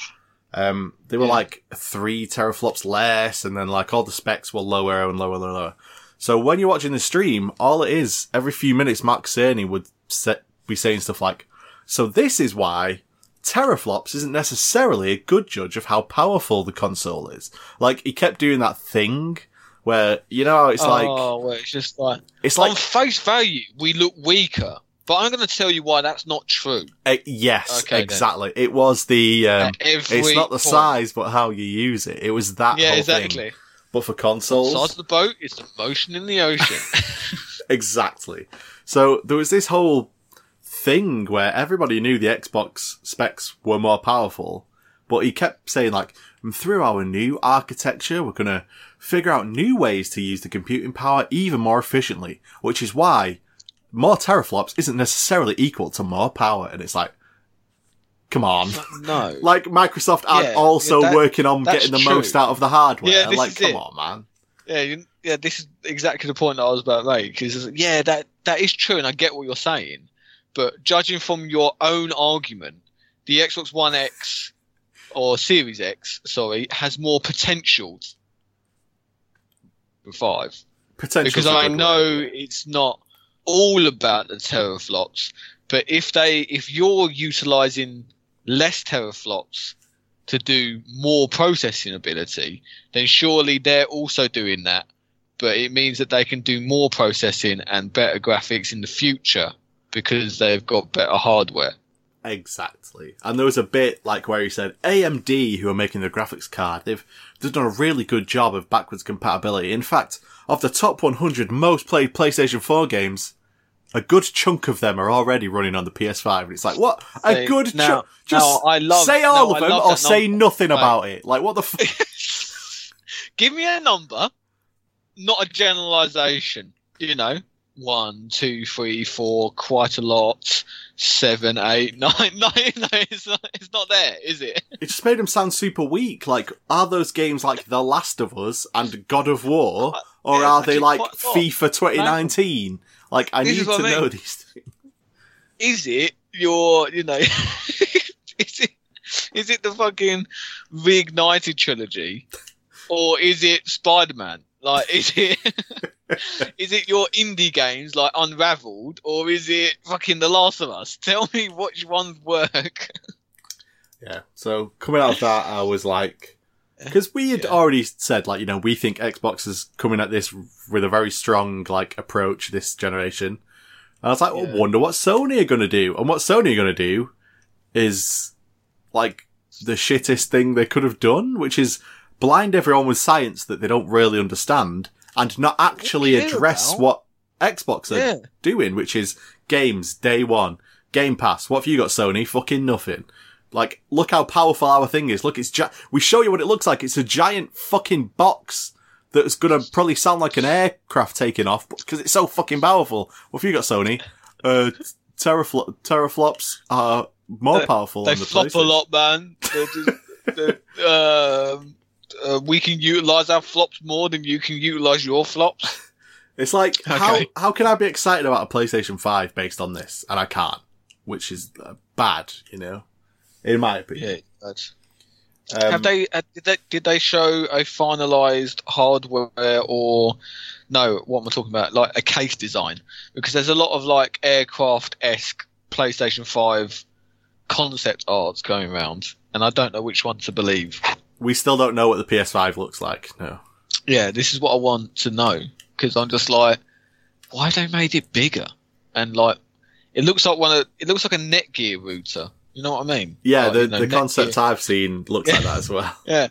[SPEAKER 1] Um, they were
[SPEAKER 2] Yeah.
[SPEAKER 1] like three teraflops less, and then like all the specs were lower and lower and lower. So when you're watching the stream, all it is every few minutes, Mark Cerny would set, be saying stuff like, "So this is why teraflops isn't necessarily a good judge of how powerful the console is." Like he kept doing that thing where you know how it's like
[SPEAKER 2] oh, well, it's just like,
[SPEAKER 1] it's like on
[SPEAKER 2] face value, we look weaker. But I'm going to tell you why that's not true.
[SPEAKER 1] uh, yes,
[SPEAKER 2] Okay, then.
[SPEAKER 1] exactly. It was the um, it's not the
[SPEAKER 2] point.
[SPEAKER 1] size, but how you use it. It was that
[SPEAKER 2] Yeah,
[SPEAKER 1] whole
[SPEAKER 2] exactly.
[SPEAKER 1] thing. But for consoles,
[SPEAKER 2] Size of the boat is the motion in the ocean.
[SPEAKER 1] Exactly. So there was this whole thing where everybody knew the Xbox specs were more powerful, but he kept saying like, through our new architecture, we're gonna figure out new ways to use the computing power even more efficiently, which is why more teraflops isn't necessarily equal to more power. And it's like, come on.
[SPEAKER 2] no.
[SPEAKER 1] Like Microsoft are
[SPEAKER 2] Yeah,
[SPEAKER 1] also
[SPEAKER 2] yeah, that-
[SPEAKER 1] working on getting the
[SPEAKER 2] true.
[SPEAKER 1] most out of the hardware.
[SPEAKER 2] Yeah,
[SPEAKER 1] like, come
[SPEAKER 2] it.
[SPEAKER 1] on, man.
[SPEAKER 2] Yeah, you, yeah. This is exactly the point that I was about to make. Is yeah, that that is true, and I get what you're saying. But judging from your own argument, the Xbox One X or Series X, sorry, has more potential than five.
[SPEAKER 1] Potential
[SPEAKER 2] because I know it's not all about the teraflops, but if they if you're utilizing less teraflops to do more processing ability, then surely they're also doing that. But it means that they can do more processing and better graphics in the future because they've got better hardware.
[SPEAKER 1] Exactly. And there was a bit like where he said AMD, who are making the graphics card, they've they've done a really good job of backwards compatibility. In fact, of the top 100 most played PlayStation 4 games, a good chunk of them are already running on the PS5. And it's like, what? A good chunk? Just
[SPEAKER 2] now, I love-
[SPEAKER 1] say all
[SPEAKER 2] now,
[SPEAKER 1] of them or
[SPEAKER 2] that
[SPEAKER 1] say
[SPEAKER 2] number.
[SPEAKER 1] nothing about it. Like, what the f-
[SPEAKER 2] Give me a number, not a generalization. You know, one, two, three, four, quite a lot, seven, eight, nine, nine. No, it's not. It's not there, is it?
[SPEAKER 1] It just made them sound super weak. Like, are those games like The Last of Us and God of War? Uh, or
[SPEAKER 2] Yeah,
[SPEAKER 1] are they like
[SPEAKER 2] quite a lot.
[SPEAKER 1] FIFA 2019? Like, I
[SPEAKER 2] This
[SPEAKER 1] need to
[SPEAKER 2] I mean.
[SPEAKER 1] know these things.
[SPEAKER 2] Is it your? You know, is it? Is it the fucking reignited trilogy, or is it Spider Man? Like, is it? is it your indie games like Unraveled, or is it fucking The Last of Us? Tell me which ones work.
[SPEAKER 1] Yeah. So coming out of that, I was like, because we had
[SPEAKER 2] Yeah.
[SPEAKER 1] already said, like, you know, we think Xbox is coming at this with a very strong, like, approach this generation. And I was like, well,
[SPEAKER 2] Yeah.
[SPEAKER 1] wonder what Sony are going to do. And what Sony are going to do is, like, the shittest thing they could have done, which is blind everyone with science that they don't really understand and not actually
[SPEAKER 2] care
[SPEAKER 1] address
[SPEAKER 2] about?
[SPEAKER 1] what Xbox are
[SPEAKER 2] Yeah.
[SPEAKER 1] doing, which is games day one, Game Pass. What have you got, Sony? Fucking nothing. Like, look how powerful our thing is. Look, it's gi- we show you what it looks like. It's a giant fucking box that's gonna probably sound like an aircraft taking off because it's so fucking powerful. What have you got, Sony? Uh, teraflop, teraflops are more
[SPEAKER 2] They-
[SPEAKER 1] powerful
[SPEAKER 2] They
[SPEAKER 1] on the
[SPEAKER 2] flop a
[SPEAKER 1] PlayStation.
[SPEAKER 2] lot, man. They're just- they're, um, uh, we can utilize our flops more than you can utilize your flops.
[SPEAKER 1] It's like how
[SPEAKER 2] Okay.
[SPEAKER 1] how can I be excited about a PlayStation Five based on this, and I can't, which is uh, bad, you know, in my opinion.
[SPEAKER 2] Yeah, that's.
[SPEAKER 1] Um,
[SPEAKER 2] Have they, uh, did they did they show a finalized hardware or no? What am I talking about? Like a case design? Because there's a lot of like aircraft esque PlayStation Five concept arts going around, and I don't know which one to believe.
[SPEAKER 1] We still don't know what the PS5 looks like. No.
[SPEAKER 2] Yeah, this is what I want to know because I'm just like, why they made it bigger? And like, it looks like one of it looks like a Netgear router. You know what I mean?
[SPEAKER 1] Yeah,
[SPEAKER 2] Like,
[SPEAKER 1] the
[SPEAKER 2] you know,
[SPEAKER 1] the
[SPEAKER 2] Netgear-
[SPEAKER 1] concept I've seen looks like that as well.
[SPEAKER 2] Yeah,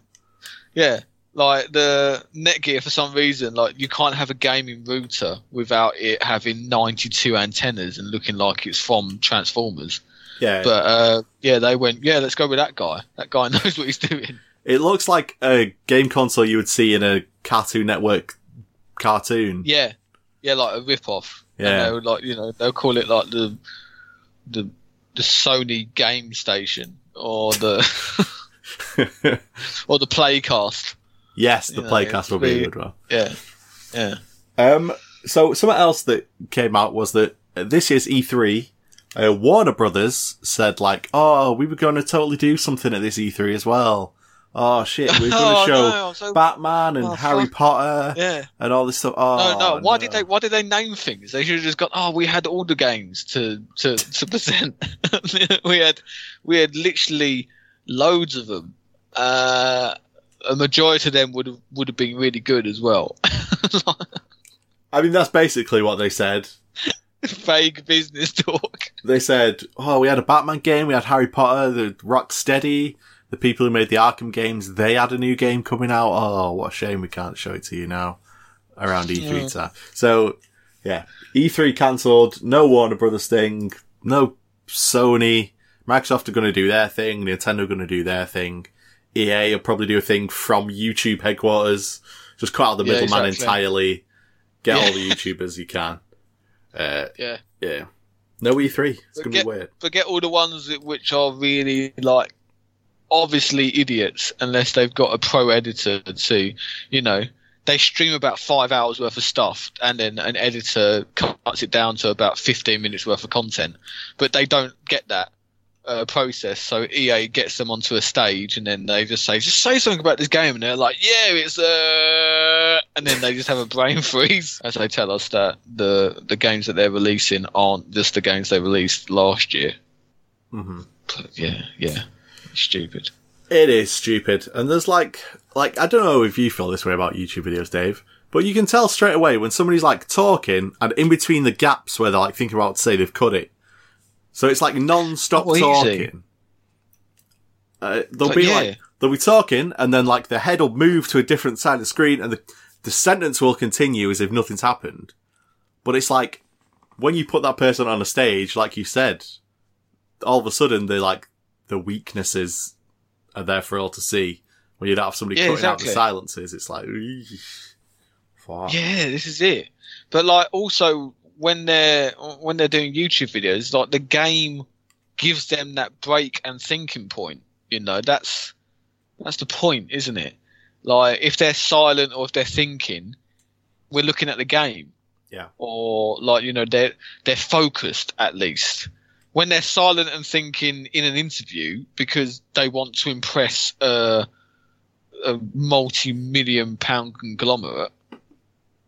[SPEAKER 2] yeah. Like the Netgear, for some reason, like you can't have a gaming router without it having 92 antennas and looking like it's from Transformers.
[SPEAKER 1] Yeah,
[SPEAKER 2] But uh, yeah, they went, yeah, let's go with that guy. That guy knows what he's doing.
[SPEAKER 1] It looks like a game console you would see in a Cartoon Network cartoon.
[SPEAKER 2] Yeah, yeah, like a rip off.
[SPEAKER 1] Yeah.
[SPEAKER 2] would like you know they'll call it like the the the Sony Game Station or the or the Playcast.
[SPEAKER 1] yes, the
[SPEAKER 2] You
[SPEAKER 1] Playcast
[SPEAKER 2] it's
[SPEAKER 1] will be a good one.
[SPEAKER 2] Yeah, yeah.
[SPEAKER 1] Um, so something else that came out was that this year's E3, uh, Warner Brothers said like, "Oh, we were going to totally do something at this E3 as well." Oh shit, we we're going to
[SPEAKER 2] Oh,
[SPEAKER 1] show
[SPEAKER 2] no, so-
[SPEAKER 1] Batman and
[SPEAKER 2] Oh,
[SPEAKER 1] Harry
[SPEAKER 2] fuck.
[SPEAKER 1] Potter
[SPEAKER 2] Yeah.
[SPEAKER 1] and all this stuff. Oh,
[SPEAKER 2] No, no. Why
[SPEAKER 1] no.
[SPEAKER 2] did they? Why did they name things? They should have just gone. Oh, we had all the games to to to present. we had we had literally loads of them. Uh, a majority of them would have would have been really good as well.
[SPEAKER 1] I mean, that's basically what they said.
[SPEAKER 2] Vague business talk.
[SPEAKER 1] They said, "Oh, we had a Batman game, we had Harry Potter, the Rocksteady, the people who made the Arkham games. They had a new game coming out. Oh, what a shame we can't show it to you now around E3
[SPEAKER 2] Yeah.
[SPEAKER 1] time." So, yeah, E3 cancelled. No Warner Brothers thing. No Sony. Microsoft are going to do their thing. Nintendo are going to do their thing. EA will probably do a thing from YouTube headquarters. Just cut out the
[SPEAKER 2] Yeah,
[SPEAKER 1] middleman
[SPEAKER 2] exactly.
[SPEAKER 1] entirely. Get
[SPEAKER 2] Yeah.
[SPEAKER 1] all the YouTubers you can. Uh,
[SPEAKER 2] Yeah.
[SPEAKER 1] yeah. No E3. It's
[SPEAKER 2] But
[SPEAKER 1] going to
[SPEAKER 2] get-
[SPEAKER 1] be weird.
[SPEAKER 2] Forget all the ones which are really like obviously idiots unless they've got a pro editor to, you know, they stream about five hours worth of stuff and then an editor cuts it down to about 15 minutes worth of content. But they don't get that uh, process. So EA gets them onto a stage and then they just say, just say something about this game. And they're like, yeah, it's, uh, and then they just have a brain freeze as they tell us that the, the games that they're releasing aren't just the games they released last year.
[SPEAKER 1] hmm
[SPEAKER 2] But yeah, yeah, stupid.
[SPEAKER 1] It is stupid. And there's like, like, I don't know if you feel this way about YouTube videos, Dave, But you can tell straight away when somebody's like talking and in between the gaps where they're like thinking about to say they've cut it. So it's like non-stop
[SPEAKER 2] Oh,
[SPEAKER 1] talking. Uh, they'll
[SPEAKER 2] But
[SPEAKER 1] be
[SPEAKER 2] yeah.
[SPEAKER 1] like, they'll be talking and then like the head will move to a different side of the screen and the, the sentence will continue as if nothing's happened. But it's like, when you put that person on a stage, like you said, all of a sudden they're like, the weaknesses are there for all to see. When you don't have somebody
[SPEAKER 2] Yeah,
[SPEAKER 1] cutting out the silences, it's like.
[SPEAKER 2] Yeah, this is it. But like also when they're when they're doing YouTube videos, like the game gives them that break and thinking point. You know, that's that's the point, isn't it? Like if they're silent or if they're thinking, we're looking at the game.
[SPEAKER 1] Yeah.
[SPEAKER 2] Or like, you know, they're they're focused at least. When they're silent and thinking in an interview because they want to impress a, a multi-million pound conglomerate,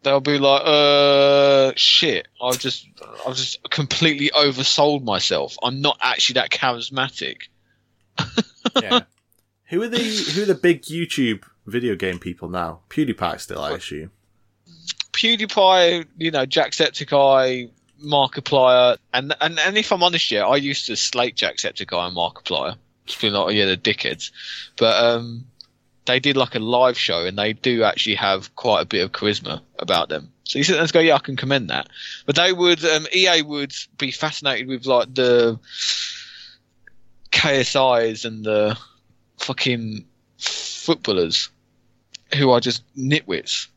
[SPEAKER 2] they'll be like, "Uh, shit! I've just, I've just completely oversold myself. I'm not actually that charismatic."
[SPEAKER 1] yeah. Who are the who are the big YouTube video game people now? PewDiePie still, I assume.
[SPEAKER 2] PewDiePie, you know, Jacksepticeye, Markiplier, and and and if I'm honest, yeah, I used to slate Jacksepticeye and Markiplier, just being like, oh yeah, they're dickheads, but um, they did like a live show, and they do actually have quite a bit of charisma about them. So you sit there and go, yeah, I can commend that. But they would, um, EA would be fascinated with like the KSIs and the fucking footballers who are just nitwits.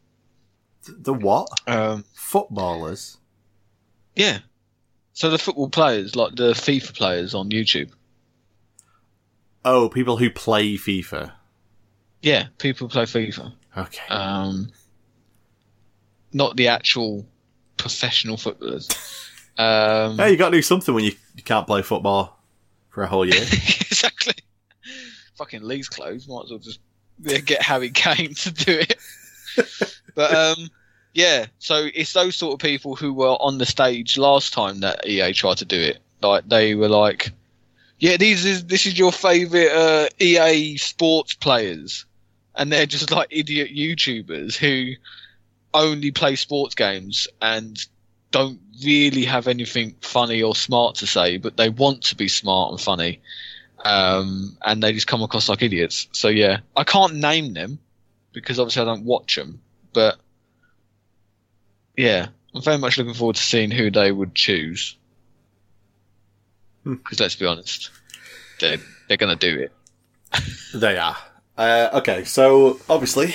[SPEAKER 1] The what?
[SPEAKER 2] Um,
[SPEAKER 1] Footballers.
[SPEAKER 2] Yeah. So the football players, like the FIFA players on YouTube.
[SPEAKER 1] Oh, people who play FIFA.
[SPEAKER 2] Yeah, people play FIFA.
[SPEAKER 1] Okay.
[SPEAKER 2] Um, not the actual professional footballers. Um,
[SPEAKER 1] hey, you got to do something when you, you can't play football for a whole year.
[SPEAKER 2] exactly. Fucking Lee's clothes. Might as well just yeah, get Harry Kane to do it. but um, yeah. So it's those sort of people who were on the stage last time that EA tried to do it. Like they were like, "Yeah, these is this is your favorite uh, EA sports players," and they're just like idiot YouTubers who only play sports games and don't really have anything funny or smart to say, but they want to be smart and funny. Um, and they just come across like idiots. So yeah, I can't name them because obviously I don't watch them, but yeah, I'm very much looking forward to seeing who they would choose.
[SPEAKER 1] Hmm.
[SPEAKER 2] Because let's be honest, they're, they're going to do it.
[SPEAKER 1] they are. Uh, okay, so obviously,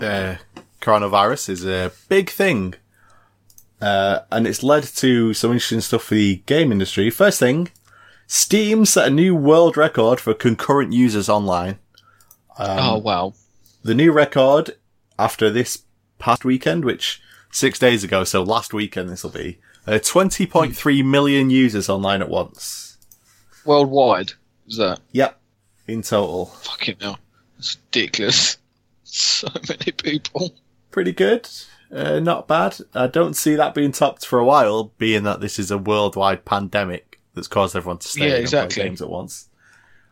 [SPEAKER 1] uh, coronavirus is a big thing. Uh, and it's led to some interesting stuff for the game industry. First thing, Steam set a new world record for concurrent users online. Um,
[SPEAKER 2] oh wow,
[SPEAKER 1] the new record after this past weekend, which six days ago, so last weekend this will be, uh, 20.3 million users online at once.
[SPEAKER 2] worldwide is that
[SPEAKER 1] Yep, in total.
[SPEAKER 2] fucking hell? That's ridiculous. So many people.
[SPEAKER 1] Pretty good. Uh, not bad. I don't see that being topped for a while, being that this is a worldwide pandemic that's caused everyone to stay
[SPEAKER 2] Yeah, exactly.
[SPEAKER 1] games at once.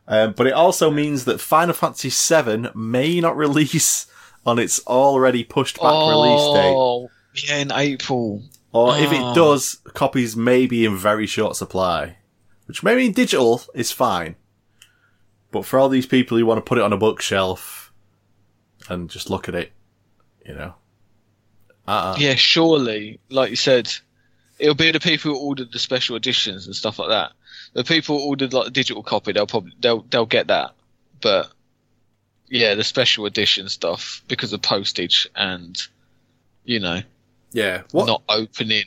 [SPEAKER 1] Um, but it also means that Final Fantasy VII may not release on its already pushed back release date.
[SPEAKER 2] Oh, yeah, in April.
[SPEAKER 1] Or if it
[SPEAKER 2] Oh.
[SPEAKER 1] does, copies may be in very short supply. Which maybe in digital is fine. But for all these people who want to put it on a bookshelf and just look at it, you know. Uh-uh.
[SPEAKER 2] Yeah, surely, like you said, it'll be the people who ordered the special editions and stuff like that. The people who ordered like the digital copy, they'll probably they'll they'll get that. But yeah, the special edition stuff because of postage and you know
[SPEAKER 1] Yeah. What
[SPEAKER 2] not opening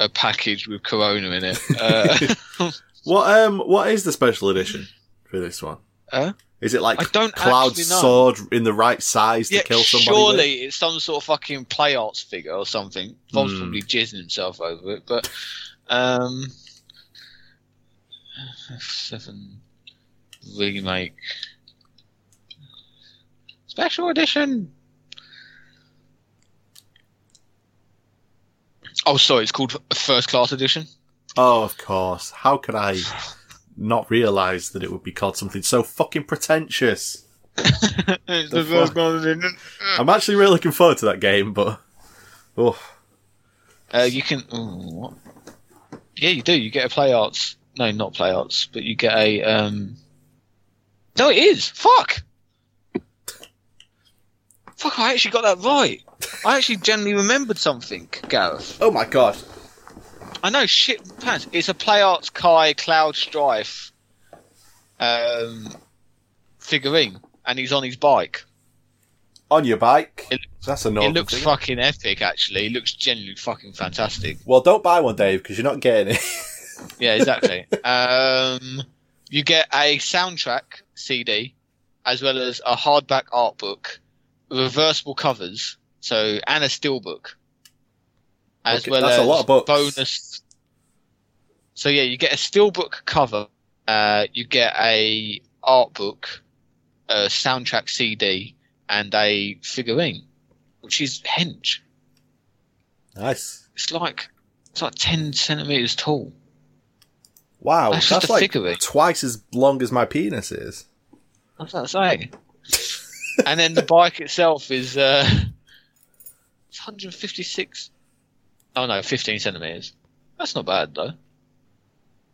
[SPEAKER 2] a package with Corona in it. Uh,
[SPEAKER 1] what um what is the special edition for this one?
[SPEAKER 2] Huh?
[SPEAKER 1] Is it like
[SPEAKER 2] I don't
[SPEAKER 1] Cloud's sword in the right size to
[SPEAKER 2] yeah,
[SPEAKER 1] kill somebody?
[SPEAKER 2] surely
[SPEAKER 1] with?
[SPEAKER 2] it's some sort of fucking play arts figure or something. Bob's
[SPEAKER 1] Hmm.
[SPEAKER 2] probably jizzing himself over it, but um, seven remake special edition. Oh, sorry, it's called First Class Edition.
[SPEAKER 1] Oh, of course. How could I not realise that it would be called something so fucking pretentious?
[SPEAKER 2] it's
[SPEAKER 1] The
[SPEAKER 2] the First? Class Edition.
[SPEAKER 1] I'm actually really looking forward to that game, but Oh,
[SPEAKER 2] Uh, you can. ooh? Yeah, you do. You get a play arts. No, not play arts, but you get a. Um... No, it is. Fuck. Fuck! I actually got that right. I actually genuinely remembered something, Gareth.
[SPEAKER 1] oh my god!
[SPEAKER 2] I know, shit pants. It's a Play Arts Kai Cloud Strife um, figurine, and he's on his bike.
[SPEAKER 1] On your bike.
[SPEAKER 2] It-
[SPEAKER 1] That's a
[SPEAKER 2] it looks
[SPEAKER 1] thing.
[SPEAKER 2] fucking epic, actually. It looks genuinely fucking fantastic.
[SPEAKER 1] well, don't buy one, Dave, because you're not getting it.
[SPEAKER 2] Yeah, exactly. um, you get a soundtrack CD, as well as a hardback art book, reversible covers, so and a steelbook, as
[SPEAKER 1] Okay,
[SPEAKER 2] well
[SPEAKER 1] that's
[SPEAKER 2] as
[SPEAKER 1] a lot of books.
[SPEAKER 2] bonus. So yeah, you get a steelbook cover, uh, you get a art book, a soundtrack CD, and a figurine, which is hench.
[SPEAKER 1] nice.
[SPEAKER 2] It's like it's like ten centimeters tall.
[SPEAKER 1] Wow,
[SPEAKER 2] That's
[SPEAKER 1] that's, like
[SPEAKER 2] figurine.
[SPEAKER 1] twice as long as my penis is.
[SPEAKER 2] What's that saying? and then the bike itself is uh, it's 156. Oh no, 15 centimeters. That's not bad though.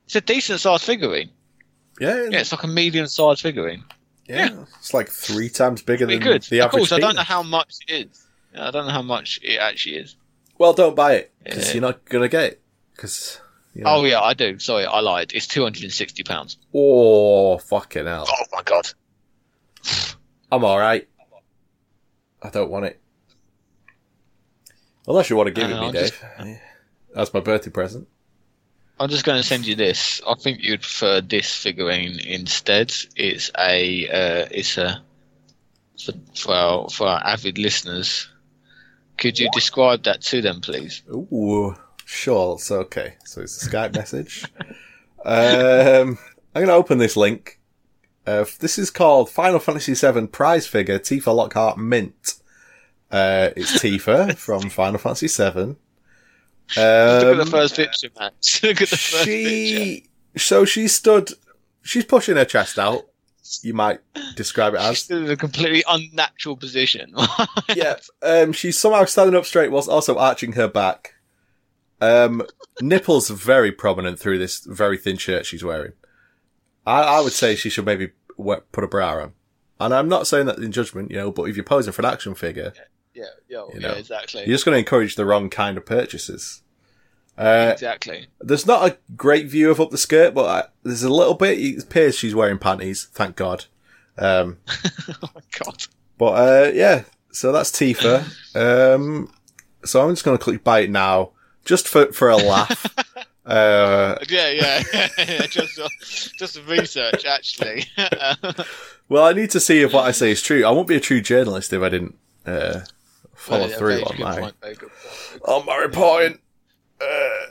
[SPEAKER 2] It's a decent sized figurine.
[SPEAKER 1] Yeah,
[SPEAKER 2] Yeah, it's like a medium sized figurine.
[SPEAKER 1] yeah. It's like three times bigger
[SPEAKER 2] Pretty
[SPEAKER 1] than
[SPEAKER 2] good.
[SPEAKER 1] the
[SPEAKER 2] of
[SPEAKER 1] average.
[SPEAKER 2] Of course, I don't know how much it is. Yeah, I don't know how much it actually is.
[SPEAKER 1] Well, don't buy it because
[SPEAKER 2] Yeah.
[SPEAKER 1] you're not gonna get it. Because
[SPEAKER 2] Oh yeah, I do. Sorry, I lied. It's 260 pounds.
[SPEAKER 1] oh fucking hell,
[SPEAKER 2] Oh my god.
[SPEAKER 1] I'm all right. I don't want it. Unless you want to give it me,
[SPEAKER 2] I'll
[SPEAKER 1] Dave.
[SPEAKER 2] just-
[SPEAKER 1] That's my birthday present.
[SPEAKER 2] I'm just going to send you this. I think you'd prefer this figurine instead. It's a, uh, it's a, for, for our for our avid listeners. Could you describe that to them, please?
[SPEAKER 1] Ooh, sure. It's okay. So it's a Skype message. Um, I'm going to open this link. Uh, this is called Final Fantasy VII Prize Figure Tifa Lockhart Mint. Uh, it's Tifa from Final Fantasy VII.
[SPEAKER 2] Look at the
[SPEAKER 1] Um,
[SPEAKER 2] first picture, man. Look at the first picture.
[SPEAKER 1] so she stood, she's pushing her chest out. You might describe it as.
[SPEAKER 2] still in a completely unnatural position.
[SPEAKER 1] yeah, um, she's somehow standing up straight whilst also arching her back. Um, nipples very prominent through this very thin shirt she's wearing. I, I would say she should maybe put a bra on. And I'm not saying that in judgment, you know, but if you're posing for an action figure,
[SPEAKER 2] yeah, yeah,
[SPEAKER 1] You
[SPEAKER 2] yeah,
[SPEAKER 1] know,
[SPEAKER 2] exactly.
[SPEAKER 1] you're just going to encourage the wrong kind of purchases. Uh,
[SPEAKER 2] exactly.
[SPEAKER 1] there's not a great view of up the skirt, but I, there's a little bit. It appears she's wearing panties, thank God. Um,
[SPEAKER 2] Oh my god.
[SPEAKER 1] But uh, yeah, so that's Tifa. Um, so I'm just going to click buy it now, just for for a laugh. uh,
[SPEAKER 2] Yeah, yeah, yeah. just, just research, actually.
[SPEAKER 1] well, I need to see if what I say is true. I won't be a true journalist if I didn't uh, follow
[SPEAKER 2] Yeah,
[SPEAKER 1] through
[SPEAKER 2] very
[SPEAKER 1] on
[SPEAKER 2] good
[SPEAKER 1] my
[SPEAKER 2] point, very point.
[SPEAKER 1] on my reporting. Uh,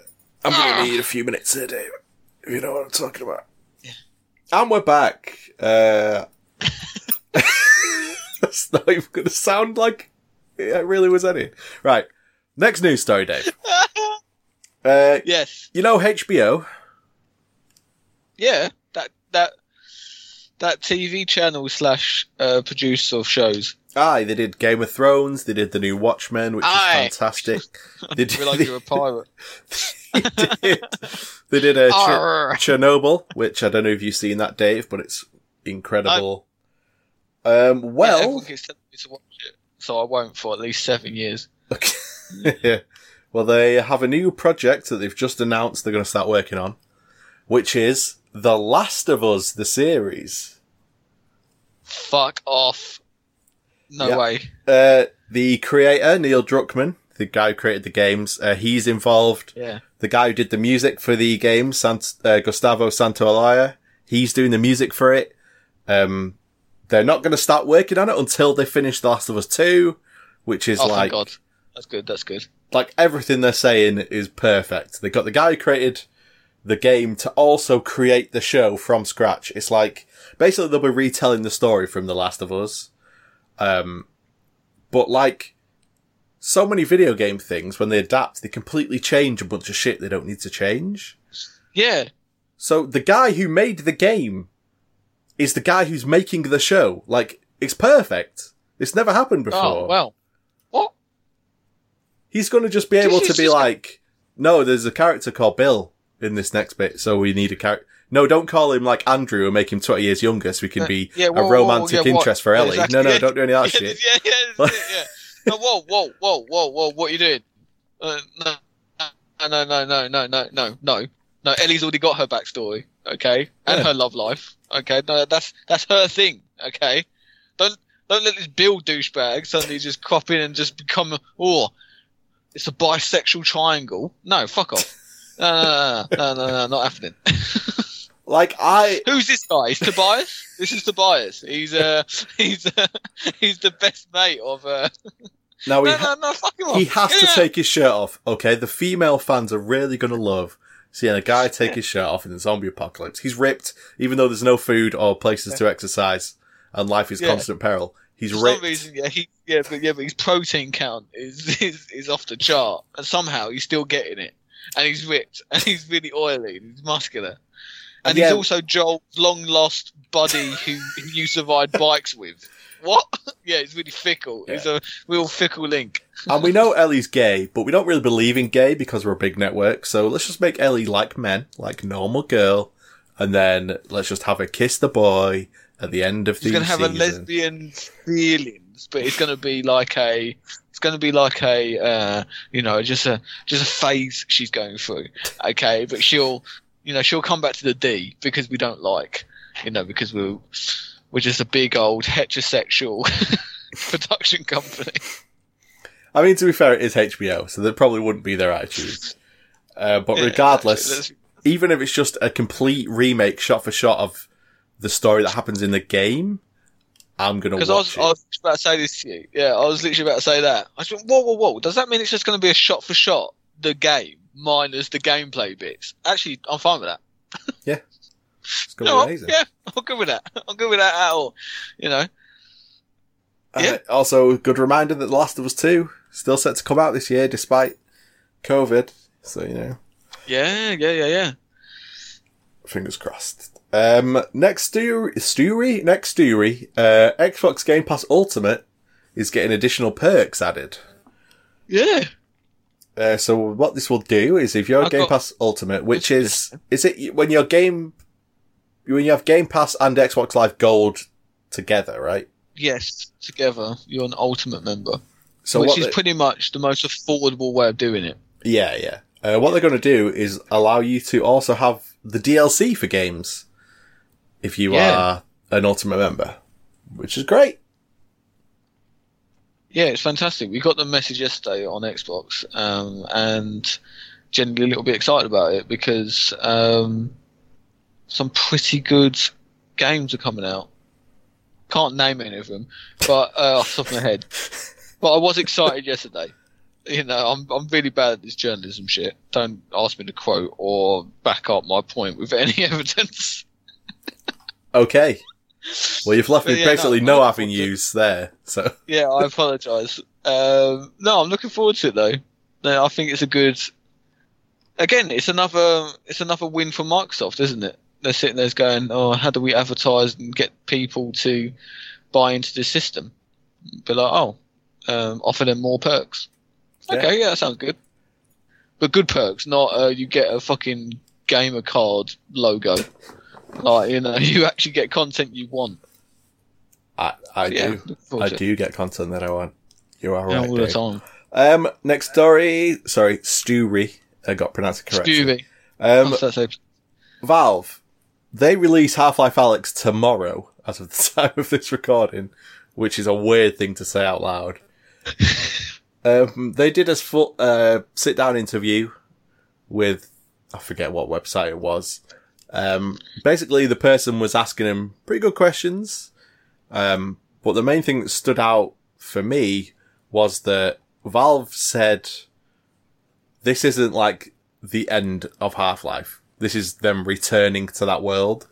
[SPEAKER 1] I'm going to need a few minutes here, Dave. If you know what I'm talking about. And we're back. Uh, that's not even going to sound like it really was any. Right. Next news story, Dave. Uh,
[SPEAKER 2] Yes.
[SPEAKER 1] you know HBO?
[SPEAKER 2] Yeah, that that that TV channel slash uh, producer of shows.
[SPEAKER 1] Aye, they did Game of Thrones. They did the new Watchmen, which
[SPEAKER 2] Aye.
[SPEAKER 1] is fantastic. They did,
[SPEAKER 2] Feel like you're a pirate.
[SPEAKER 1] they did, they did a Cher-
[SPEAKER 2] Arr.
[SPEAKER 1] Chernobyl, which I don't know if you've seen that, Dave, but it's incredible. Um, well,
[SPEAKER 2] everyone keeps telling me to watch it, so I won't for at least seven years.
[SPEAKER 1] yeah. Well, they have a new project that they've just announced they're going to start working on, which is The Last of Us, the series.
[SPEAKER 2] Fuck off. No
[SPEAKER 1] Yeah.
[SPEAKER 2] way.
[SPEAKER 1] Uh, the creator, Neil Druckmann, the guy who created the games, uh, he's involved.
[SPEAKER 2] Yeah.
[SPEAKER 1] The guy who did the music for the game, Sant- uh, Gustavo Santaolalla, he's doing the music for it. Um, they're not going to start working on it until they finish The Last of Us 2, which is
[SPEAKER 2] Oh,
[SPEAKER 1] like,
[SPEAKER 2] God. That's good. That's good.
[SPEAKER 1] like everything they're saying is perfect. They got the guy who created the game to also create the show from scratch. It's like, basically they'll be retelling the story from The Last of Us. Um, but like, so many video game things, when they adapt, they completely change a bunch of shit they don't need to change.
[SPEAKER 2] Yeah.
[SPEAKER 1] So the guy who made the game is the guy who's making the show. Like, it's perfect. It's never happened before.
[SPEAKER 2] Oh well. What?
[SPEAKER 1] He's going to just be able to be like, no, there's a character called Bill in this next bit, so we need a character. No, don't call him like Andrew and make him 20 years younger so we can be
[SPEAKER 2] Yeah,
[SPEAKER 1] a
[SPEAKER 2] whoa, whoa,
[SPEAKER 1] romantic
[SPEAKER 2] yeah,
[SPEAKER 1] interest for Ellie.
[SPEAKER 2] exactly,
[SPEAKER 1] no, no, don't do any of that
[SPEAKER 2] yeah,
[SPEAKER 1] shit.
[SPEAKER 2] yeah, yeah, yeah. No, whoa, whoa, whoa, whoa, whoa! What are you doing? Uh, no, no, no, no, no, no, no, no, no. Ellie's already got her backstory, okay, and
[SPEAKER 1] Yeah.
[SPEAKER 2] her love life, okay. No, that's that's her thing, okay. Don't don't let this Bill douchebag suddenly just crop in and just become oh, it's a bisexual triangle. No, fuck off. No, no, no, no, no, no, not happening.
[SPEAKER 1] Like, I,
[SPEAKER 2] Who's this guy? It's Tobias. This is Tobias. He's uh, he's uh, he's the best mate of uh.
[SPEAKER 1] now he,
[SPEAKER 2] No,
[SPEAKER 1] ha-
[SPEAKER 2] no, no, fuck him off.
[SPEAKER 1] he has to take his shirt off. Okay, the female fans are really going to love seeing a guy take his shirt off in the zombie apocalypse. He's ripped, even though there's no food or places to exercise and life is
[SPEAKER 2] Yeah.
[SPEAKER 1] constant peril. He's
[SPEAKER 2] For some
[SPEAKER 1] ripped.
[SPEAKER 2] reason, yeah, he, yeah, but yeah, but his protein count is, is is off the chart, and somehow he's still getting it, and he's ripped, and he's really oily, and he's muscular, and
[SPEAKER 1] Yeah.
[SPEAKER 2] he's also Joel's long lost buddy who, who used to ride bikes with. What? yeah, it's really fickle. He's a real fickle link.
[SPEAKER 1] and we know Ellie's gay, but we don't really believe in gay because we're a big network. So let's just make Ellie like men, like normal girl, and then let's just have her kiss the boy at the end of
[SPEAKER 2] He's
[SPEAKER 1] the
[SPEAKER 2] gonna have
[SPEAKER 1] season.
[SPEAKER 2] a lesbian feelings, but it's gonna be like a. It's gonna be like a, uh, you know, just a just a phase she's going through. Okay, but she'll, you know, she'll come back to the D because we don't like, you know, because we're we're just a big old heterosexual production company.
[SPEAKER 1] I mean, to be fair, it is HBO, so that probably wouldn't be their attitude. Uh, but
[SPEAKER 2] Yeah,
[SPEAKER 1] regardless,
[SPEAKER 2] that's-
[SPEAKER 1] even if it's just a complete remake, shot for shot of the story that happens in the game, I'm gonna watch
[SPEAKER 2] Because I was,
[SPEAKER 1] it.
[SPEAKER 2] I was about to say this to you. Yeah, I was literally about to say that. I just went, whoa, whoa, whoa. Does that mean it's just going to be a shot for shot, the game, minus the gameplay bits? Actually, I'm fine with that.
[SPEAKER 1] Yeah. It's
[SPEAKER 2] You know
[SPEAKER 1] be amazing.
[SPEAKER 2] Yeah, I'm good with that. I'm good with that at all. You know,
[SPEAKER 1] Uh,
[SPEAKER 2] Yeah.
[SPEAKER 1] also, good reminder that The Last of Us 2 still set to come out this year despite COVID. So, you know,
[SPEAKER 2] yeah, yeah, yeah, yeah.
[SPEAKER 1] fingers crossed. Um, next story, story, next story, uh, Xbox Game Pass Ultimate is getting additional perks added.
[SPEAKER 2] Yeah,
[SPEAKER 1] Uh, so what this will do is if you're a Game
[SPEAKER 2] got-
[SPEAKER 1] Pass Ultimate, which is, is it when your game, when you have Game Pass and Xbox Live Gold together, right?
[SPEAKER 2] yes, together, you're an ultimate member,
[SPEAKER 1] So
[SPEAKER 2] which is
[SPEAKER 1] they-
[SPEAKER 2] pretty much the most affordable way of doing it.
[SPEAKER 1] Yeah, yeah. Uh, what they're going to do is allow you to also have the DLC for games if you
[SPEAKER 2] Yeah.
[SPEAKER 1] are an Ultimate member, which is great.
[SPEAKER 2] Yeah, it's fantastic. We got the message yesterday on Xbox, um, and generally a little bit excited about it because um, some pretty good games are coming out. Can't name any of them, but uh, off the top of my head. But I was excited yesterday. You know, I'm I'm really bad at this journalism shit. Don't ask me to quote or back up my point with any evidence.
[SPEAKER 1] Okay. Well, you've left me
[SPEAKER 2] yeah,
[SPEAKER 1] basically
[SPEAKER 2] no,
[SPEAKER 1] no avenues there. So,
[SPEAKER 2] yeah, I apologise. Um, no, I'm looking forward to it though. No, I think it's a good. Again, it's another it's another win for Microsoft, isn't it? They're sitting there going, "Oh, how do we advertise and get people to buy into the system?" Be like, "Oh, um, offer them more perks."
[SPEAKER 1] Yeah.
[SPEAKER 2] Okay, yeah, that sounds good. But good perks, not uh, you get a fucking gamer card logo. Like you know, you actually get content you want.
[SPEAKER 1] I, I
[SPEAKER 2] Yeah,
[SPEAKER 1] do. I do get content that I want. You are right.
[SPEAKER 2] all the
[SPEAKER 1] Dave.
[SPEAKER 2] time.
[SPEAKER 1] Um, next story. Sorry, Stewie. I got pronounced it correctly.
[SPEAKER 2] Scooby.
[SPEAKER 1] Um? Valve, they release Half-Life Alyx tomorrow, as of the time of this recording, which is a weird thing to say out loud. um, they did a full, uh, sit-down interview with, I forget what website it was. Um, basically the person was asking him pretty good questions. Um, but the main thing that stood out for me was that Valve said, this isn't like the end of Half-Life. This is them returning to that world.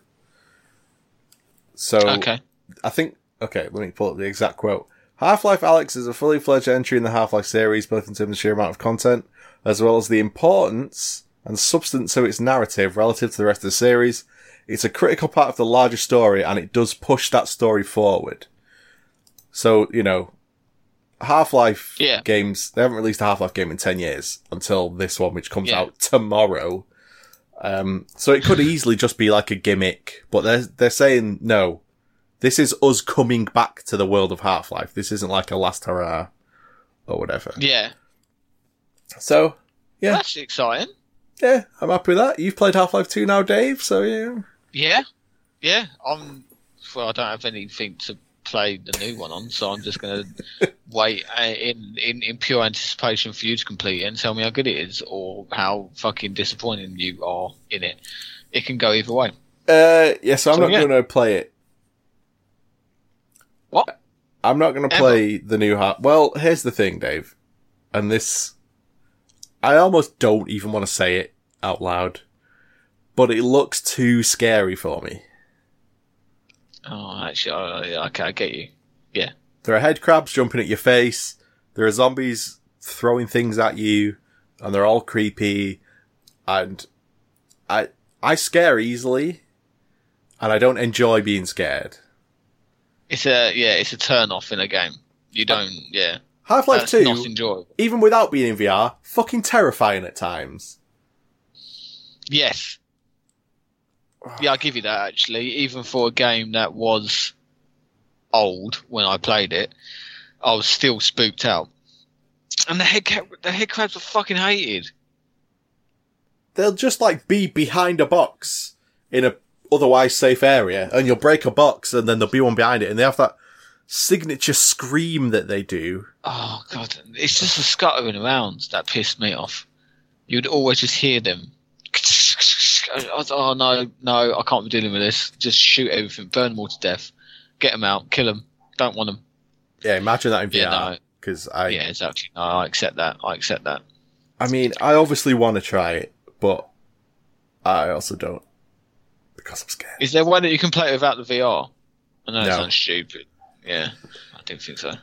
[SPEAKER 1] So
[SPEAKER 2] Okay.
[SPEAKER 1] I think okay, let me pull up the exact quote. Half-Life Alyx is a fully fledged entry in the Half-Life series, both in terms of sheer amount of content, as well as the importance and substance of its narrative relative to the rest of the series. It's a critical part of the larger story, and it does push that story forward. So, you know, Half Life
[SPEAKER 2] Yeah.
[SPEAKER 1] games, they haven't released a Half Life game in 10 years until this one, which comes
[SPEAKER 2] Yeah.
[SPEAKER 1] out tomorrow. Um, so it could easily just be like a gimmick, but they're, they're saying no. This is us coming back to the world of Half Life. This isn't like a last hurrah or whatever.
[SPEAKER 2] Yeah,
[SPEAKER 1] So, yeah,
[SPEAKER 2] that's exciting.
[SPEAKER 1] Yeah, I'm happy with that. You've played Half Life 2 now, Dave, so yeah.
[SPEAKER 2] Yeah, yeah. I'm. Well, I don't have anything to play the new one on, so I'm just going to wait uh, in, in in pure anticipation for you to complete it and tell me how good it is, or how fucking disappointing you are in it. It can go either way.
[SPEAKER 1] Uh, yeah, so I'm
[SPEAKER 2] So,
[SPEAKER 1] not
[SPEAKER 2] yeah.
[SPEAKER 1] going to play it.
[SPEAKER 2] What?
[SPEAKER 1] I'm not going to play the new Half. Well, here's the thing, Dave, and this, I almost don't even want to say it out loud, but it looks too scary for me.
[SPEAKER 2] Oh, actually, yeah, okay, I get you. Yeah,
[SPEAKER 1] There are head crabs jumping at your face. There are zombies throwing things at you, and they're all creepy. And I I scare easily, and I don't enjoy being scared.
[SPEAKER 2] it's a yeah, it's a turn off in a game. You don't, yeah.
[SPEAKER 1] Half Life Two,
[SPEAKER 2] not enjoyable.
[SPEAKER 1] even without being in VR, fucking terrifying at times.
[SPEAKER 2] Yes. Yeah, I'll give you that actually. Even for a game that was old when I played it, I was still spooked out. And the head the head crabs were fucking hated.
[SPEAKER 1] They'll just like be behind a box in a otherwise safe area, and you'll break a box, and then there'll be one behind it, and they have that signature scream that they do.
[SPEAKER 2] Oh god, it's just the scuttering around that pissed me off. You'd always just hear them. Was, oh no, no, I can't be dealing with this. Just shoot everything, burn them all to death, get them out, kill them. Don't want them.
[SPEAKER 1] Yeah, imagine that in
[SPEAKER 2] Yeah,
[SPEAKER 1] VR.
[SPEAKER 2] no.
[SPEAKER 1] Because I,
[SPEAKER 2] Yeah, exactly. No, I accept that. I accept that.
[SPEAKER 1] I mean, I obviously want to try it, but I also don't because I'm scared.
[SPEAKER 2] Is there one that you can play without the VR? I know that
[SPEAKER 1] No.
[SPEAKER 2] sounds stupid. Yeah, I didn't think so.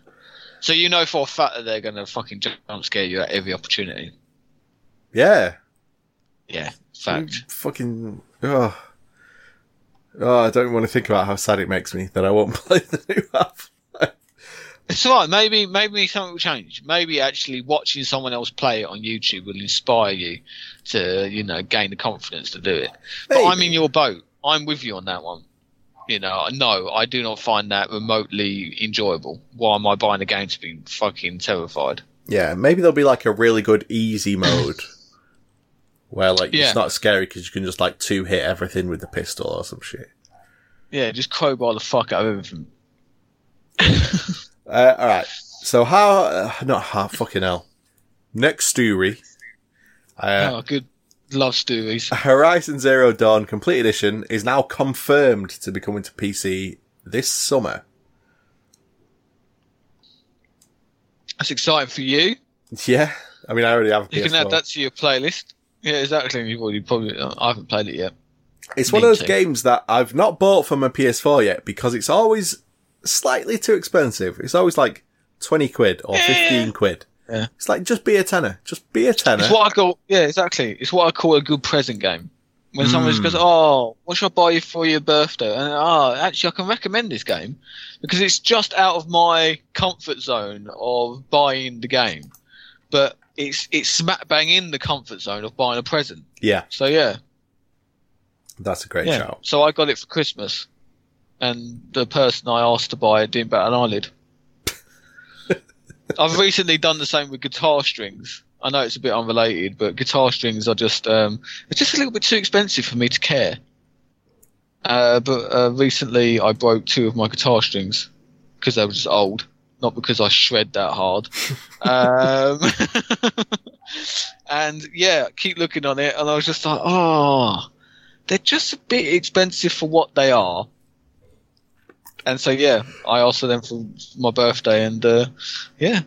[SPEAKER 2] So you know for a fact that they're going to fucking jump scare you at every opportunity.
[SPEAKER 1] Yeah,
[SPEAKER 2] Yeah, fact.
[SPEAKER 1] fucking. Oh. oh, I don't want to think about how sad it makes me that I won't play the new half.
[SPEAKER 2] It's alright. Maybe maybe something will change. Maybe actually watching someone else play it on YouTube will inspire you to you know gain the confidence to do it. But I'm in your boat. I'm with you on that one. You know, no, I do not find that remotely enjoyable. Why am I buying a game to be fucking terrified?
[SPEAKER 1] Yeah, maybe there'll be like a really good easy mode where like
[SPEAKER 2] Yeah.
[SPEAKER 1] it's not scary because you can just like two hit everything with the pistol or some shit.
[SPEAKER 2] Yeah, just crowbar the fuck out of everything.
[SPEAKER 1] Uh, all right. So how? Uh, not how? Fucking hell. Next story. Uh,
[SPEAKER 2] oh, good. Love stories.
[SPEAKER 1] Horizon Zero Dawn Complete Edition is now confirmed to be coming to PC this summer.
[SPEAKER 2] That's exciting for you.
[SPEAKER 1] Yeah, I mean, I already have.
[SPEAKER 2] You can
[SPEAKER 1] PS4.
[SPEAKER 2] add that to your playlist. Yeah, exactly. You've already probably. Uh, I haven't played it yet.
[SPEAKER 1] It's one of those
[SPEAKER 2] too.
[SPEAKER 1] games that I've not bought for my PS4 yet because it's always slightly too expensive. It's always like twenty quid or
[SPEAKER 2] Yeah.
[SPEAKER 1] fifteen quid.
[SPEAKER 2] Yeah.
[SPEAKER 1] It's like just be a tenner. Just be a tenner.
[SPEAKER 2] It's what I call. Yeah, exactly. It's what I call a good present game. When someone just
[SPEAKER 1] Mm.
[SPEAKER 2] goes, "Oh, what should I buy you for your birthday?" and oh, actually, I can recommend this game because it's just out of my comfort zone of buying the game, but it's it's smack bang in the comfort zone of buying a present.
[SPEAKER 1] yeah,
[SPEAKER 2] So yeah,
[SPEAKER 1] that's a great
[SPEAKER 2] yeah.
[SPEAKER 1] shout.
[SPEAKER 2] So I got it for Christmas, and the person I asked to buy it didn't bat an eyelid. I've recently done the same with guitar strings. I know it's a bit unrelated, but guitar strings are just um, it's just a little bit too expensive for me to care. Uh, but uh, recently I broke two of my guitar strings because they were just old, not because I shred that hard. um, and yeah, keep looking on it, and I was just like, oh, they're just a bit expensive for what they are. And so yeah, I asked them for my birthday, and uh, yeah,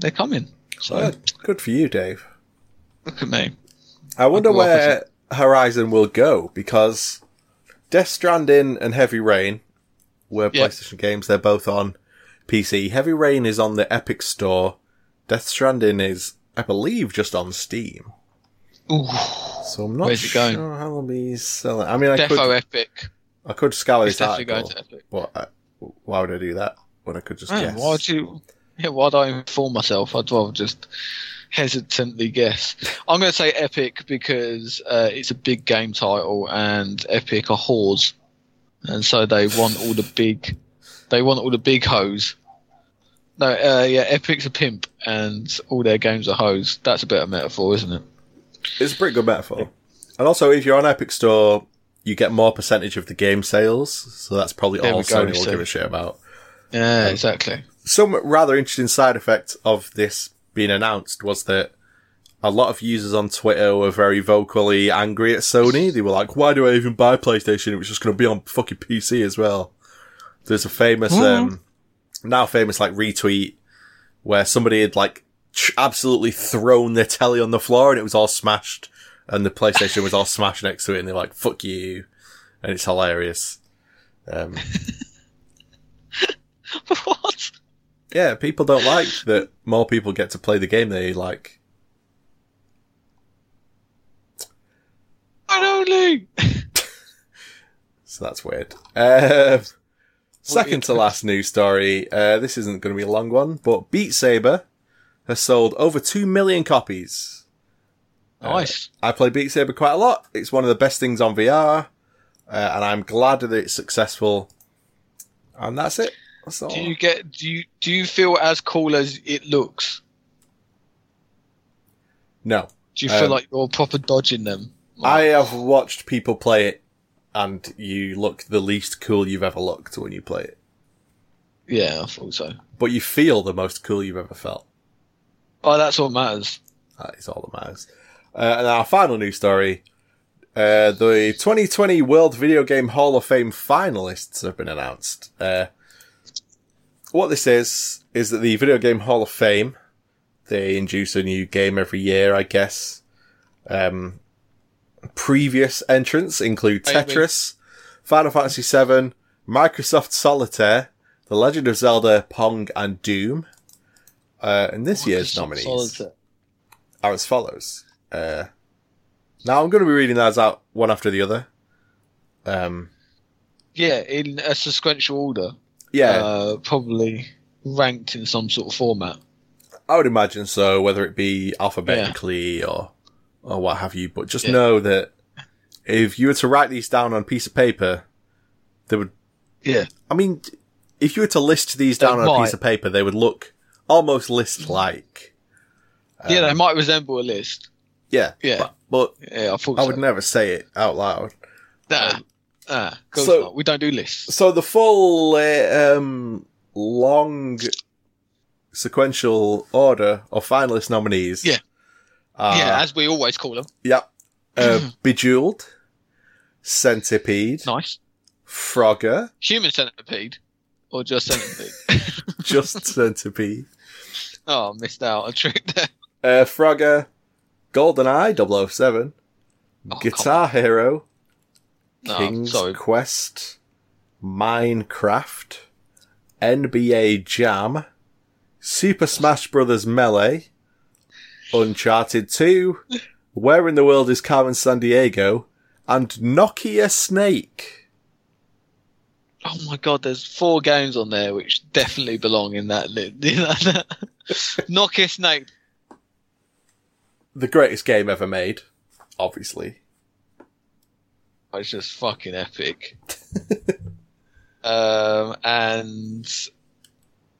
[SPEAKER 2] they're coming. So
[SPEAKER 1] Well, good for you, Dave.
[SPEAKER 2] look at me.
[SPEAKER 1] I wonder
[SPEAKER 2] up
[SPEAKER 1] where Horizon will go because Death Stranding and Heavy Rain were
[SPEAKER 2] Yeah.
[SPEAKER 1] PlayStation games. They're both on PC. Heavy Rain is on the Epic Store. Death Stranding is, I believe, just on Steam.
[SPEAKER 2] Ooh,
[SPEAKER 1] So I'm not
[SPEAKER 2] Where's it
[SPEAKER 1] sure
[SPEAKER 2] going?
[SPEAKER 1] how they'll be selling. I mean, I
[SPEAKER 2] Defo
[SPEAKER 1] could,
[SPEAKER 2] Epic.
[SPEAKER 1] I could scour this article,
[SPEAKER 2] going to Epic.
[SPEAKER 1] but I, why would I do that when I could just guess?
[SPEAKER 2] why'd you? Yeah, why do I inform myself? I'd rather just hesitantly guess. I'm going to say Epic because uh, it's a big game title and Epic are whores, and so they want all the big, they want all the big hoes. No, uh, yeah, Epic's a pimp and all their games are hoes. That's a better metaphor, isn't it?
[SPEAKER 1] It's a pretty good metaphor. And also, if you're on Epic Store, you get more percentage of the game sales, so that's probably
[SPEAKER 2] There
[SPEAKER 1] all
[SPEAKER 2] go,
[SPEAKER 1] Sony will
[SPEAKER 2] so-
[SPEAKER 1] give a shit about.
[SPEAKER 2] Yeah, exactly.
[SPEAKER 1] Some rather interesting side effect of this being announced was that a lot of users on Twitter were very vocally angry at Sony. They were like, "Why do I even buy PlayStation? It was just going to be on fucking PC as well." There's a famous, um, now famous like retweet where somebody had like absolutely thrown their telly on the floor and it was all smashed, and the PlayStation was all smashed next to it, and they're like, "Fuck you," and it's hilarious. Um,
[SPEAKER 2] what?
[SPEAKER 1] yeah, people don't like that more people get to play the game they like.
[SPEAKER 2] Not only.
[SPEAKER 1] So that's weird. Um, second to last news story. Uh, this isn't going to be a long one, but Beat Saber has sold over 2 million copies.
[SPEAKER 2] Nice.
[SPEAKER 1] I play Beat Saber quite a lot. It's one of the best things on VR, uh, and I'm glad that it's successful. And that's it. That's all.
[SPEAKER 2] Do you get? Do you do you feel as cool as it looks?
[SPEAKER 1] no.
[SPEAKER 2] Do you feel
[SPEAKER 1] Um,
[SPEAKER 2] like you're proper dodging them?
[SPEAKER 1] I have watched people play it, and you look the least cool you've ever looked when you play it.
[SPEAKER 2] Yeah, I thought so.
[SPEAKER 1] But you feel the most cool you've ever felt.
[SPEAKER 2] Oh, that's what matters.
[SPEAKER 1] That is all that matters. Uh, and our final news story. Uh, the 2020 World Video Game Hall of Fame finalists have been announced. Uh, what this is, is that the Video Game Hall of Fame, they induce a new game every year, I guess. Um, previous entrants include. Tetris, Final Fantasy VII, Microsoft Solitaire, The Legend of Zelda, Pong, and Doom. Uh, and this year's nominees
[SPEAKER 2] Solitaire.
[SPEAKER 1] are as follows. Uh, now I'm going to be reading those out one after the other. Um,
[SPEAKER 2] Yeah, in a sequential order.
[SPEAKER 1] yeah,
[SPEAKER 2] Uh, probably ranked in some sort of format.
[SPEAKER 1] I would imagine so, whether it be alphabetically or or what have you. But just
[SPEAKER 2] Yeah.
[SPEAKER 1] know that if you were to write these down on a piece of paper, they would.
[SPEAKER 2] Yeah.
[SPEAKER 1] I mean, if you were to list these
[SPEAKER 2] They
[SPEAKER 1] down on a piece of paper, they would look almost list-like.
[SPEAKER 2] yeah,
[SPEAKER 1] Um,
[SPEAKER 2] they might resemble a list.
[SPEAKER 1] Yeah,
[SPEAKER 2] Yeah.
[SPEAKER 1] But, but
[SPEAKER 2] Yeah, I thought
[SPEAKER 1] I
[SPEAKER 2] so.
[SPEAKER 1] would never say it out loud.
[SPEAKER 2] Nah, nah, course
[SPEAKER 1] so-
[SPEAKER 2] not. We don't do lists.
[SPEAKER 1] So the full uh, um, long sequential order of finalist nominees.
[SPEAKER 2] Yeah.
[SPEAKER 1] Are,
[SPEAKER 2] yeah, as we always call them.
[SPEAKER 1] Yep. Uh, Bejeweled, Centipede,
[SPEAKER 2] Nice.
[SPEAKER 1] Frogger,
[SPEAKER 2] Human centipede, or just centipede?
[SPEAKER 1] just Centipede,
[SPEAKER 2] oh, missed out a trick there.
[SPEAKER 1] uh, Frogger, GoldenEye 007,
[SPEAKER 2] Oh,
[SPEAKER 1] Guitar Hero,
[SPEAKER 2] No,
[SPEAKER 1] King's
[SPEAKER 2] sorry.
[SPEAKER 1] Quest, Minecraft, NBA Jam, Super Smash Bros. Melee, Uncharted 2, Where in the World is Carmen Sandiego, and Nokia Snake.
[SPEAKER 2] Oh my god, there's four games on there which definitely belong in that list. Nokia Snake.
[SPEAKER 1] The greatest game ever made, obviously.
[SPEAKER 2] It's just fucking epic. um, and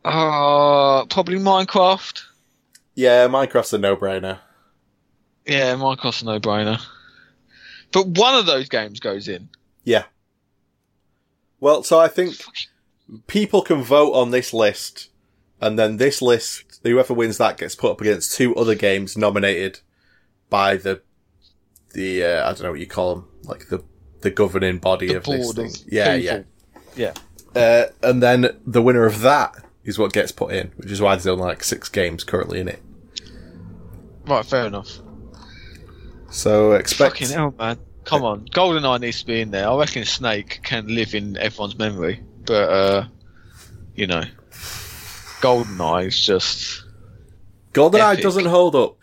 [SPEAKER 2] uh, probably Minecraft.
[SPEAKER 1] Yeah, Minecraft's a no-brainer.
[SPEAKER 2] Yeah, Minecraft's a no-brainer. But one of those games goes in.
[SPEAKER 1] Yeah. Well, so I think people can vote on this list, and then this list, whoever wins that gets put up against two other games nominated by the the uh, I don't know what you call them, like the the governing body
[SPEAKER 2] The
[SPEAKER 1] of this thing. Yeah,
[SPEAKER 2] people. Yeah.
[SPEAKER 1] yeah. Uh, and then the winner of that is what gets put in, which is why there's only like six games currently in it.
[SPEAKER 2] Right, fair enough.
[SPEAKER 1] So expect
[SPEAKER 2] Fucking hell, man. Come on. GoldenEye needs to be in there. I reckon Snake can live in everyone's memory. But, uh, you know, GoldenEye is just.
[SPEAKER 1] GoldenEye
[SPEAKER 2] epic.
[SPEAKER 1] doesn't hold up.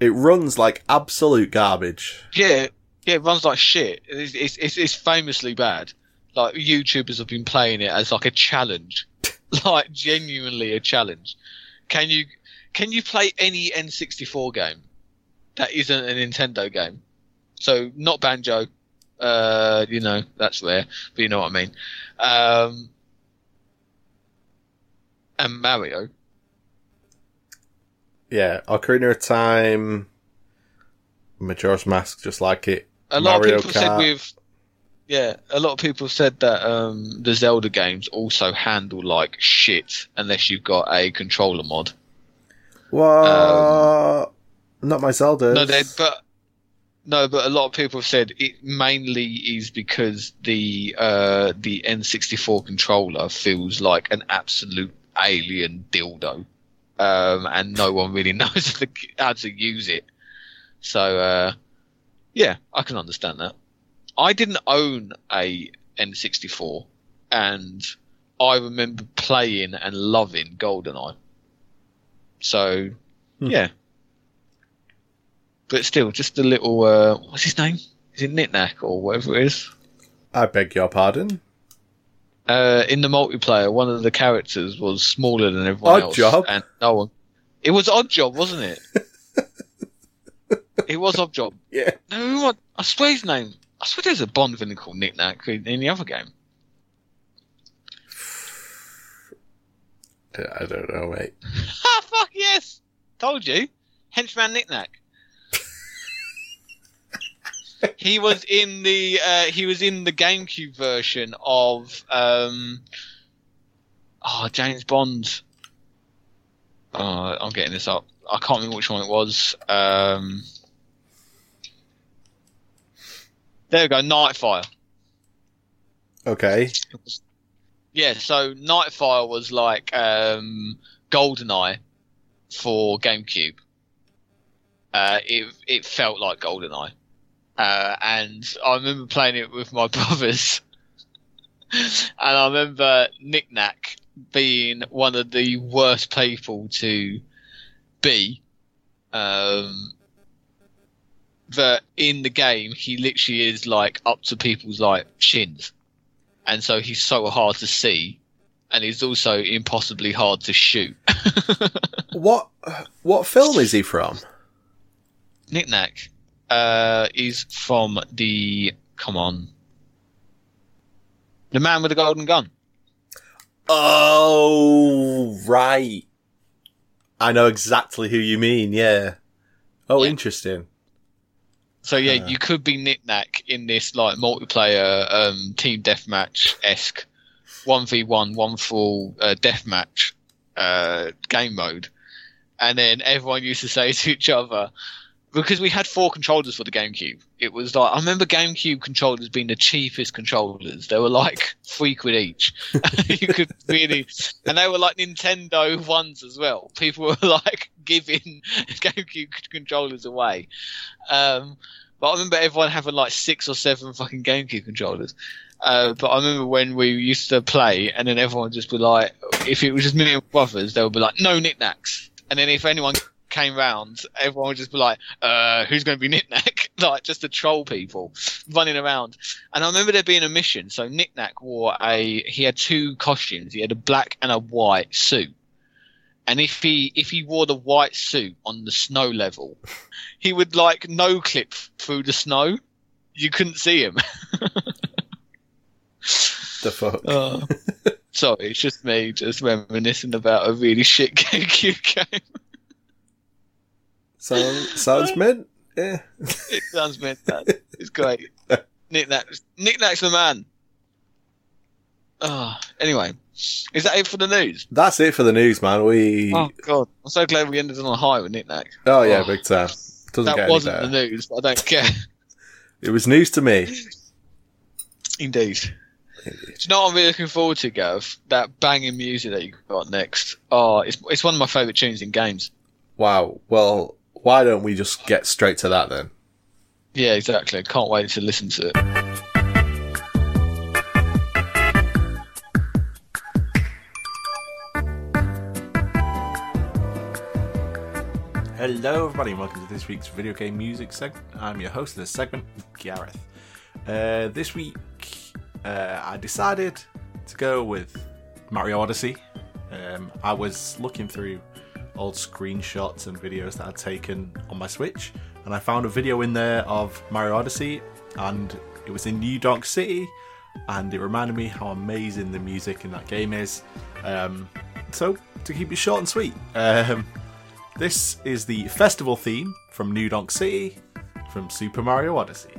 [SPEAKER 1] It runs like absolute garbage.
[SPEAKER 2] Yeah, yeah, it runs like shit. It's, it's, it's, it's famously bad. Like, YouTubers have been playing it as like a challenge. like genuinely a challenge. Can you can you play any N64 game that isn't a Nintendo game? So not Banjo, uh, you know that's rare, but you know what I mean. Um, and Mario.
[SPEAKER 1] Yeah, Ocarina of Time, Majora's Mask, just like it.
[SPEAKER 2] A lot
[SPEAKER 1] Mario
[SPEAKER 2] of people said
[SPEAKER 1] Kart.
[SPEAKER 2] with yeah, a lot of people said that um, the Zelda games also handle like shit unless you've got a controller mod.
[SPEAKER 1] What? Not my Zelda.
[SPEAKER 2] No, they but no, but a lot of people have said it mainly is because the uh, the N64 controller feels like an absolute alien dildo, um, and no one really knows how to, how to use it. So uh, yeah, I can understand that. I didn't own a N64, and I remember playing and loving GoldenEye. So
[SPEAKER 1] Hmm.
[SPEAKER 2] yeah, but still, just a little. Uh, what's his name? Is it Nick Nack or whatever it is?
[SPEAKER 1] I beg your pardon.
[SPEAKER 2] Uh, in the multiplayer, one of the characters was smaller than everyone
[SPEAKER 1] Odd
[SPEAKER 2] else,
[SPEAKER 1] Job?
[SPEAKER 2] and no one. It was Oddjob, wasn't it? it was Oddjob.
[SPEAKER 1] Yeah.
[SPEAKER 2] No, wa- I swear his name. I swear there's a Bond villain called Nick Nack in, in the other game.
[SPEAKER 1] I don't know, mate.
[SPEAKER 2] Ah, fuck yes! Told you. Henchman Nick Nack. He was in the uh, he was in the GameCube version of um oh James Bond. Oh, I'm getting this up. I can't remember which one it was. Um, there we go, Nightfire.
[SPEAKER 1] Okay.
[SPEAKER 2] Yeah, so Nightfire was like um, GoldenEye for GameCube. Uh, it it felt like GoldenEye, uh, and I remember playing it with my brothers. and I remember Nick Nack being one of the worst people to be. Um, that in the game he literally is like up to people's like chins and so he's so hard to see, and he's also impossibly hard to shoot.
[SPEAKER 1] What what film is he from?
[SPEAKER 2] Nick Nack uh, is from the come on, the man with the golden gun.
[SPEAKER 1] Oh, right. I know exactly who you mean. Yeah. Oh,
[SPEAKER 2] Yeah.
[SPEAKER 1] interesting.
[SPEAKER 2] So yeah,
[SPEAKER 1] Uh.
[SPEAKER 2] you could be Nick Nack in this like multiplayer um, team deathmatch esque one v one one full uh, deathmatch uh, game mode, and then everyone used to say to each other because we had four controllers for the GameCube. It was like I remember GameCube controllers being the cheapest controllers. They were like three quid each. you could really, and they were like Nintendo ones as well. People were like giving GameCube controllers away. Um, but I remember everyone having like six or seven fucking GameCube controllers. Uh, but I remember when we used to play, and then everyone would just be like, if it was just me and brothers, they would be like, no Nick Nacks. And then if anyone came round, everyone would just be like, uh, who's going to be Nick Nack? like, just to troll people running around. And I remember there being a mission. So Nick Nack wore a, he had two costumes. He had a black and a white suit. And if he if he wore the white suit on the snow level, he would like no clip through the snow. You couldn't see him.
[SPEAKER 1] The fuck.
[SPEAKER 2] Uh, sorry, it's just me just reminiscing about a really shit GameCube game.
[SPEAKER 1] Sounds eh. sounds mint. Yeah.
[SPEAKER 2] It sounds that. It's great. Nick Nack's, Nick the man. Oh, anyway, is that it for the news?
[SPEAKER 1] That's it for the news, man. We.
[SPEAKER 2] Oh God, I'm so glad we ended on a high with Nick Nack.
[SPEAKER 1] Oh yeah,
[SPEAKER 2] Oh.
[SPEAKER 1] big time. Doesn't get
[SPEAKER 2] That wasn't the news, but I don't care.
[SPEAKER 1] It was news to me.
[SPEAKER 2] Indeed. Do you know what I'm really looking forward to, Gav? That banging music that you got next. Oh, it's it's one of my favourite tunes in games.
[SPEAKER 1] Wow. Well, why don't we just get straight to that then?
[SPEAKER 2] Yeah, exactly. Can't wait to listen to it.
[SPEAKER 1] Hello, everybody, and welcome to this week's video game music segment. I'm your host of this segment, Gareth. Uh, this week, uh, I decided to go with Mario Odyssey.
[SPEAKER 3] Um, I was looking through old screenshots and videos that I'd taken on my Switch, and I found a video in there of Mario Odyssey, and it was in New Donk City, and it reminded me how amazing the music in that game is. Um, so, to keep it short and sweet, um, this is the festival theme from New Donk City from Super Mario Odyssey.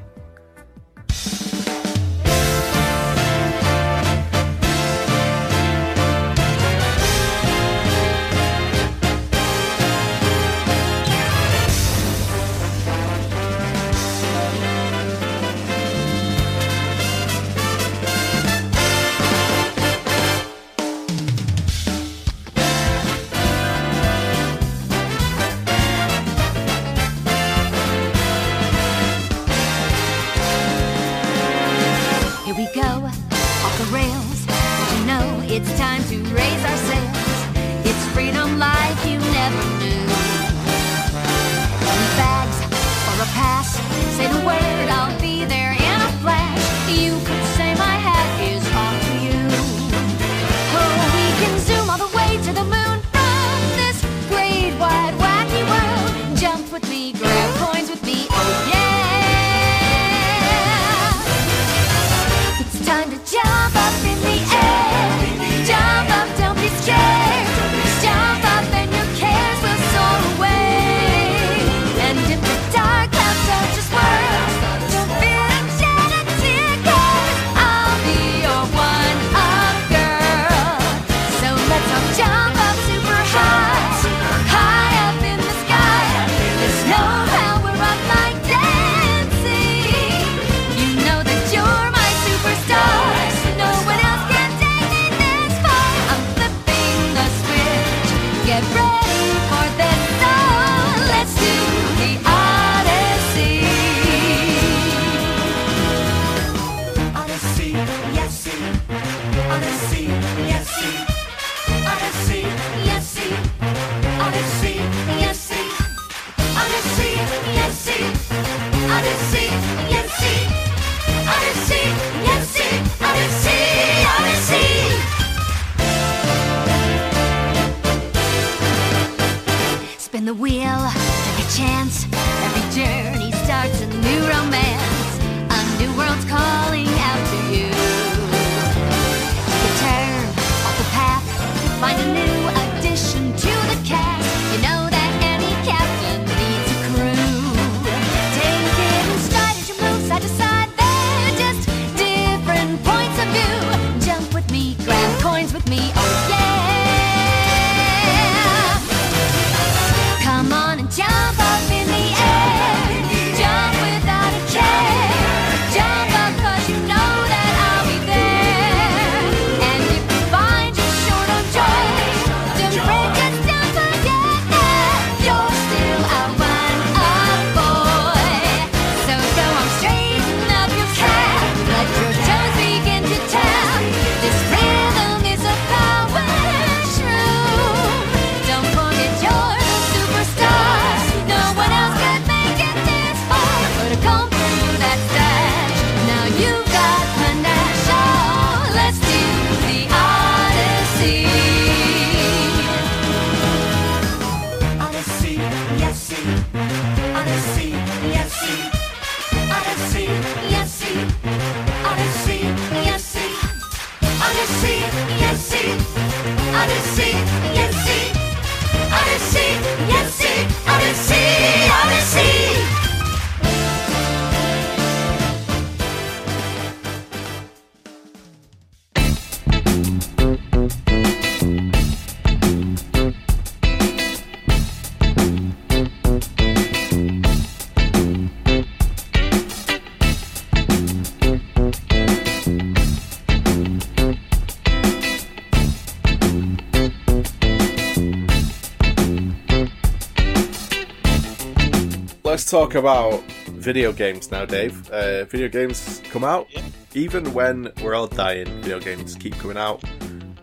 [SPEAKER 3] talk about video games now, Dave. Uh, video games come out.
[SPEAKER 2] Yeah.
[SPEAKER 3] Even when we're all dying, video games keep coming out.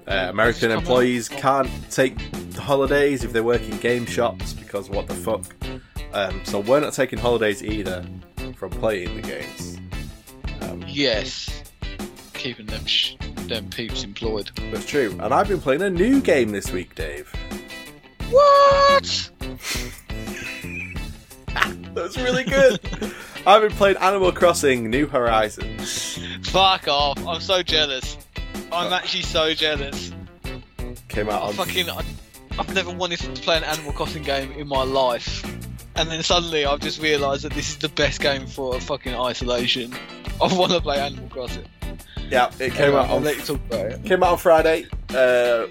[SPEAKER 3] Uh, American employees out. can't take holidays if they work in game shops because what the fuck. Um, so we're not taking holidays either from playing the games. Um,
[SPEAKER 2] yes, keeping them sh- them peeps employed.
[SPEAKER 1] That's true. And I've been playing a new game this week, Dave.
[SPEAKER 2] What?
[SPEAKER 1] That was really good. I've been playing Animal Crossing New Horizons.
[SPEAKER 2] Fuck off! I'm so jealous. I'm actually so jealous.
[SPEAKER 1] Came out
[SPEAKER 2] I
[SPEAKER 1] on
[SPEAKER 2] fucking, I, I've never wanted to play an Animal Crossing game in my life, and then suddenly I've just realised that this is the best game for fucking isolation. I want to play Animal Crossing.
[SPEAKER 1] Yeah, it came
[SPEAKER 2] Anyway,
[SPEAKER 1] out
[SPEAKER 2] I'll
[SPEAKER 1] on
[SPEAKER 2] let you talk about it.
[SPEAKER 1] Came out on Friday. Uh,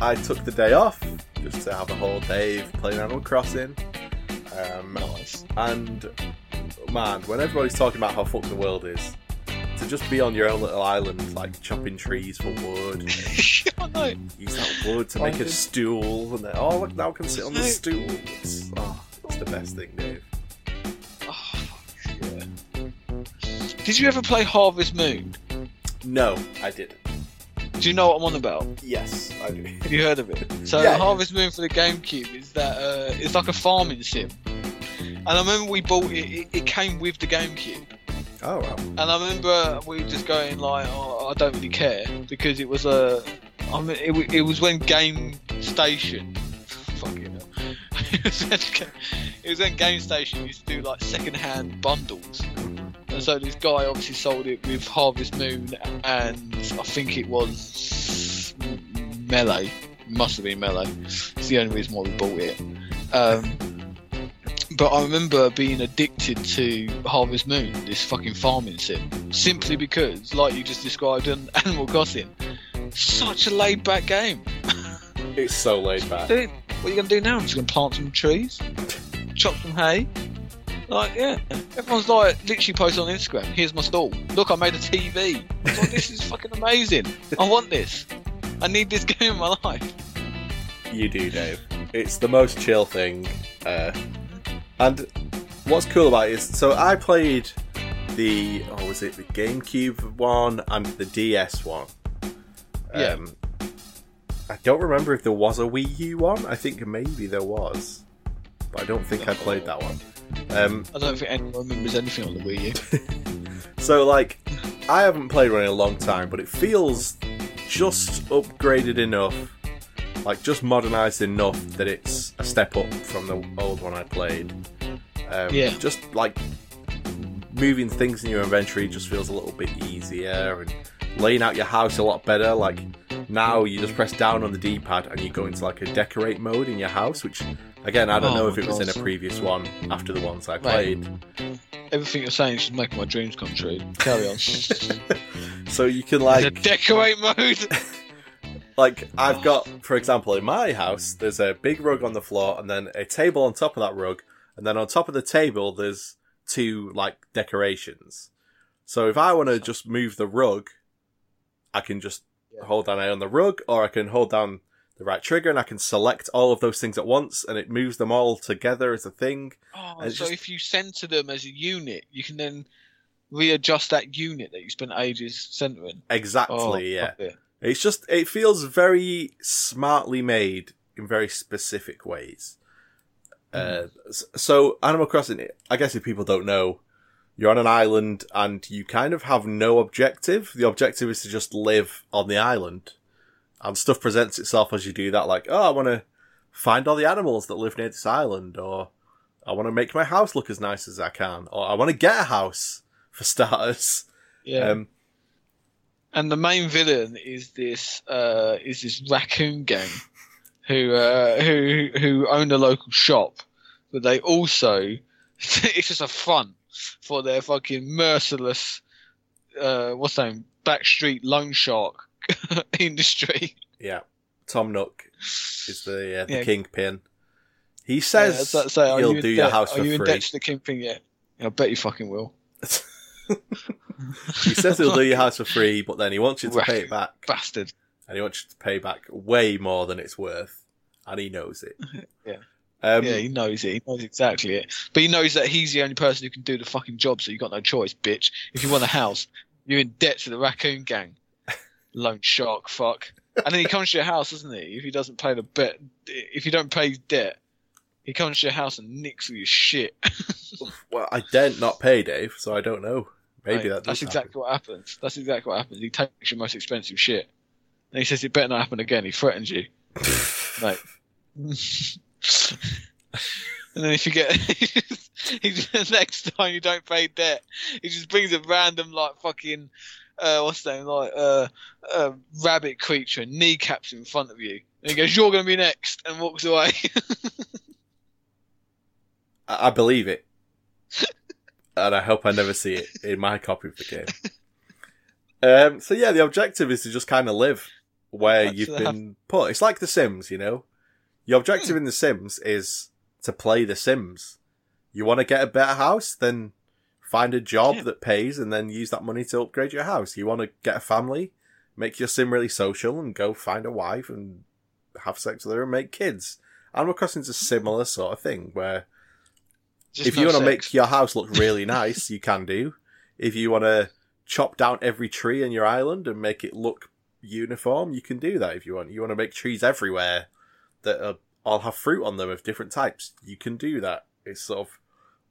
[SPEAKER 1] I took the day off just to have a whole day of playing Animal Crossing. Um,
[SPEAKER 2] Nice.
[SPEAKER 1] and man, when everybody's talking about how fucked the world is, to just be on your own little island, like chopping trees for wood, use that wood to make a stool, and then oh look, now I can sit on the stool. It's, oh, it's the best thing, Dave.
[SPEAKER 2] Oh, yeah. Did you ever play Harvest Moon?
[SPEAKER 1] No, I didn't.
[SPEAKER 2] Do you know what I'm on about?
[SPEAKER 1] Yes, I do.
[SPEAKER 2] Have you heard of it? So
[SPEAKER 1] Yeah.
[SPEAKER 2] Harvest Moon for the GameCube is that uh, it's like a farming sim. And I remember we bought it, it, it came with the GameCube.
[SPEAKER 1] Oh well.
[SPEAKER 2] And I remember we were just going like, oh, I don't really care because it was a, I mean, it, it was when Game Station, fucking hell, it was when, it was when Gamestation used to do like second-hand bundles. And so this guy obviously sold it with Harvest Moon and I think it was Melee, must have been Melee. It's the only reason why we bought it. Um, but I remember being addicted to Harvest Moon, this fucking farming sim, simply because, like you just described in Animal Crossing, such a laid back game.
[SPEAKER 1] It's so laid back.
[SPEAKER 2] Dude, what are you gonna do now? I'm just gonna plant some trees, chop some hay. Like, yeah, everyone's like literally posting on Instagram. Here's my stall. Look, I made a TV. Like, this is fucking amazing. I want this. I need this game in my life.
[SPEAKER 1] You do, Dave. It's the most chill thing. Uh, and what's cool about it is, so I played the, oh, was it the GameCube one and the DS one?
[SPEAKER 2] Yeah.
[SPEAKER 1] Um, I don't remember if there was a Wii U one. I think maybe there was, but I don't think I played that one. Um,
[SPEAKER 2] I don't think anyone remembers anything on the Wii U.
[SPEAKER 1] so like, I haven't played one in a long time, but it feels just upgraded enough, like just modernized enough that it's a step up from the old one I played. Um,
[SPEAKER 2] Yeah.
[SPEAKER 1] Just like moving things in your inventory just feels a little bit easier and laying out your house a lot better. Like now you just press down on the D-pad and you go into like a decorate mode in your house, which again I don't
[SPEAKER 2] Oh
[SPEAKER 1] know if it was in a previous one after the ones I
[SPEAKER 2] Right.
[SPEAKER 1] played.
[SPEAKER 2] Everything you're saying is just making my dreams come true. Carry on.
[SPEAKER 1] So you can
[SPEAKER 2] the
[SPEAKER 1] like
[SPEAKER 2] decorate mode.
[SPEAKER 1] like I've got, for example, in my house, there's a big rug on the floor, and then a table on top of that rug, and then on top of the table, there's two like decorations. So if I want to just move the rug, I can just
[SPEAKER 2] Yeah.
[SPEAKER 1] hold down A on the rug, or I can hold down the right trigger, and I can select all of those things at once, and it moves them all together as a thing.
[SPEAKER 2] Oh, so
[SPEAKER 1] just-
[SPEAKER 2] if you center them as a unit, you can then readjust that unit that you spent ages centering.
[SPEAKER 1] Exactly,
[SPEAKER 2] Oh,
[SPEAKER 1] yeah.
[SPEAKER 2] it.
[SPEAKER 1] It's just it feels very smartly made in very specific ways. Uh, so Animal Crossing, I guess if people don't know, you're on an island and you kind of have no objective. The objective is to just live on the island, and stuff presents itself as you do that. Like, oh, I want to find all the animals that live near this island, or I want to make my house look as nice as I can, or I want to get a house for starters.
[SPEAKER 2] Yeah.
[SPEAKER 1] Um,
[SPEAKER 2] and the main villain is this uh, is this raccoon gang who uh, who who own a local shop, but they also it's just a front for their fucking merciless uh, what's that name backstreet loan shark industry.
[SPEAKER 1] Yeah, Tom Nook is the uh, the
[SPEAKER 2] Yeah.
[SPEAKER 1] kingpin. He says
[SPEAKER 2] are
[SPEAKER 1] he'll
[SPEAKER 2] you
[SPEAKER 1] do your house
[SPEAKER 2] Are
[SPEAKER 1] for
[SPEAKER 2] you in
[SPEAKER 1] free.
[SPEAKER 2] debt to the kingpin yet? I bet you fucking will.
[SPEAKER 1] he says he'll do your house for free, but then he wants you to pay it back,
[SPEAKER 2] Bastard.
[SPEAKER 1] and he wants you to pay back way more than it's worth, and he knows it.
[SPEAKER 2] Yeah.
[SPEAKER 1] Um,
[SPEAKER 2] yeah, he knows it. He knows exactly it. But he knows that he's the only person who can do the fucking job, so you've got no choice, bitch. If you want a house, you're in debt to the raccoon gang. Loan shark, fuck. And then he comes to your house, doesn't he? If he doesn't pay the bet, if you don't pay his debt, he comes to your house and nicks all your shit.
[SPEAKER 1] Well, I daren't not pay Dave, so I don't know. Maybe
[SPEAKER 2] Mate,
[SPEAKER 1] that
[SPEAKER 2] that's exactly what happens. That's exactly what happens. He takes your most expensive shit, and he says it better not happen again. He threatens you, mate. and then if you get, the next time you don't pay debt, he just brings a random like fucking, uh, what's that like uh, uh, rabbit creature and kneecaps in front of you, and he goes, "You're going to be next," and walks away.
[SPEAKER 1] I, I believe it. and I hope I never see it in my copy of the game. Um, so yeah, the objective is to just kind of live where
[SPEAKER 2] That's
[SPEAKER 1] you've been put. It's like The Sims, you know. Your objective in The Sims is to play The Sims. You want to get a better house, then find a job
[SPEAKER 2] Yeah.
[SPEAKER 1] that pays, and then use that money to upgrade your house. You want to get a family, make your sim really social, and go find a wife and have sex with her and make kids. Animal Crossing's a similar sort of thing where
[SPEAKER 2] Just
[SPEAKER 1] if
[SPEAKER 2] no
[SPEAKER 1] you want to make your house look really nice, you can do. If you want to chop down every tree in your island and make it look uniform, you can do that. If you want, you want to make trees everywhere that are, all have fruit on them of different types, you can do that. It's sort of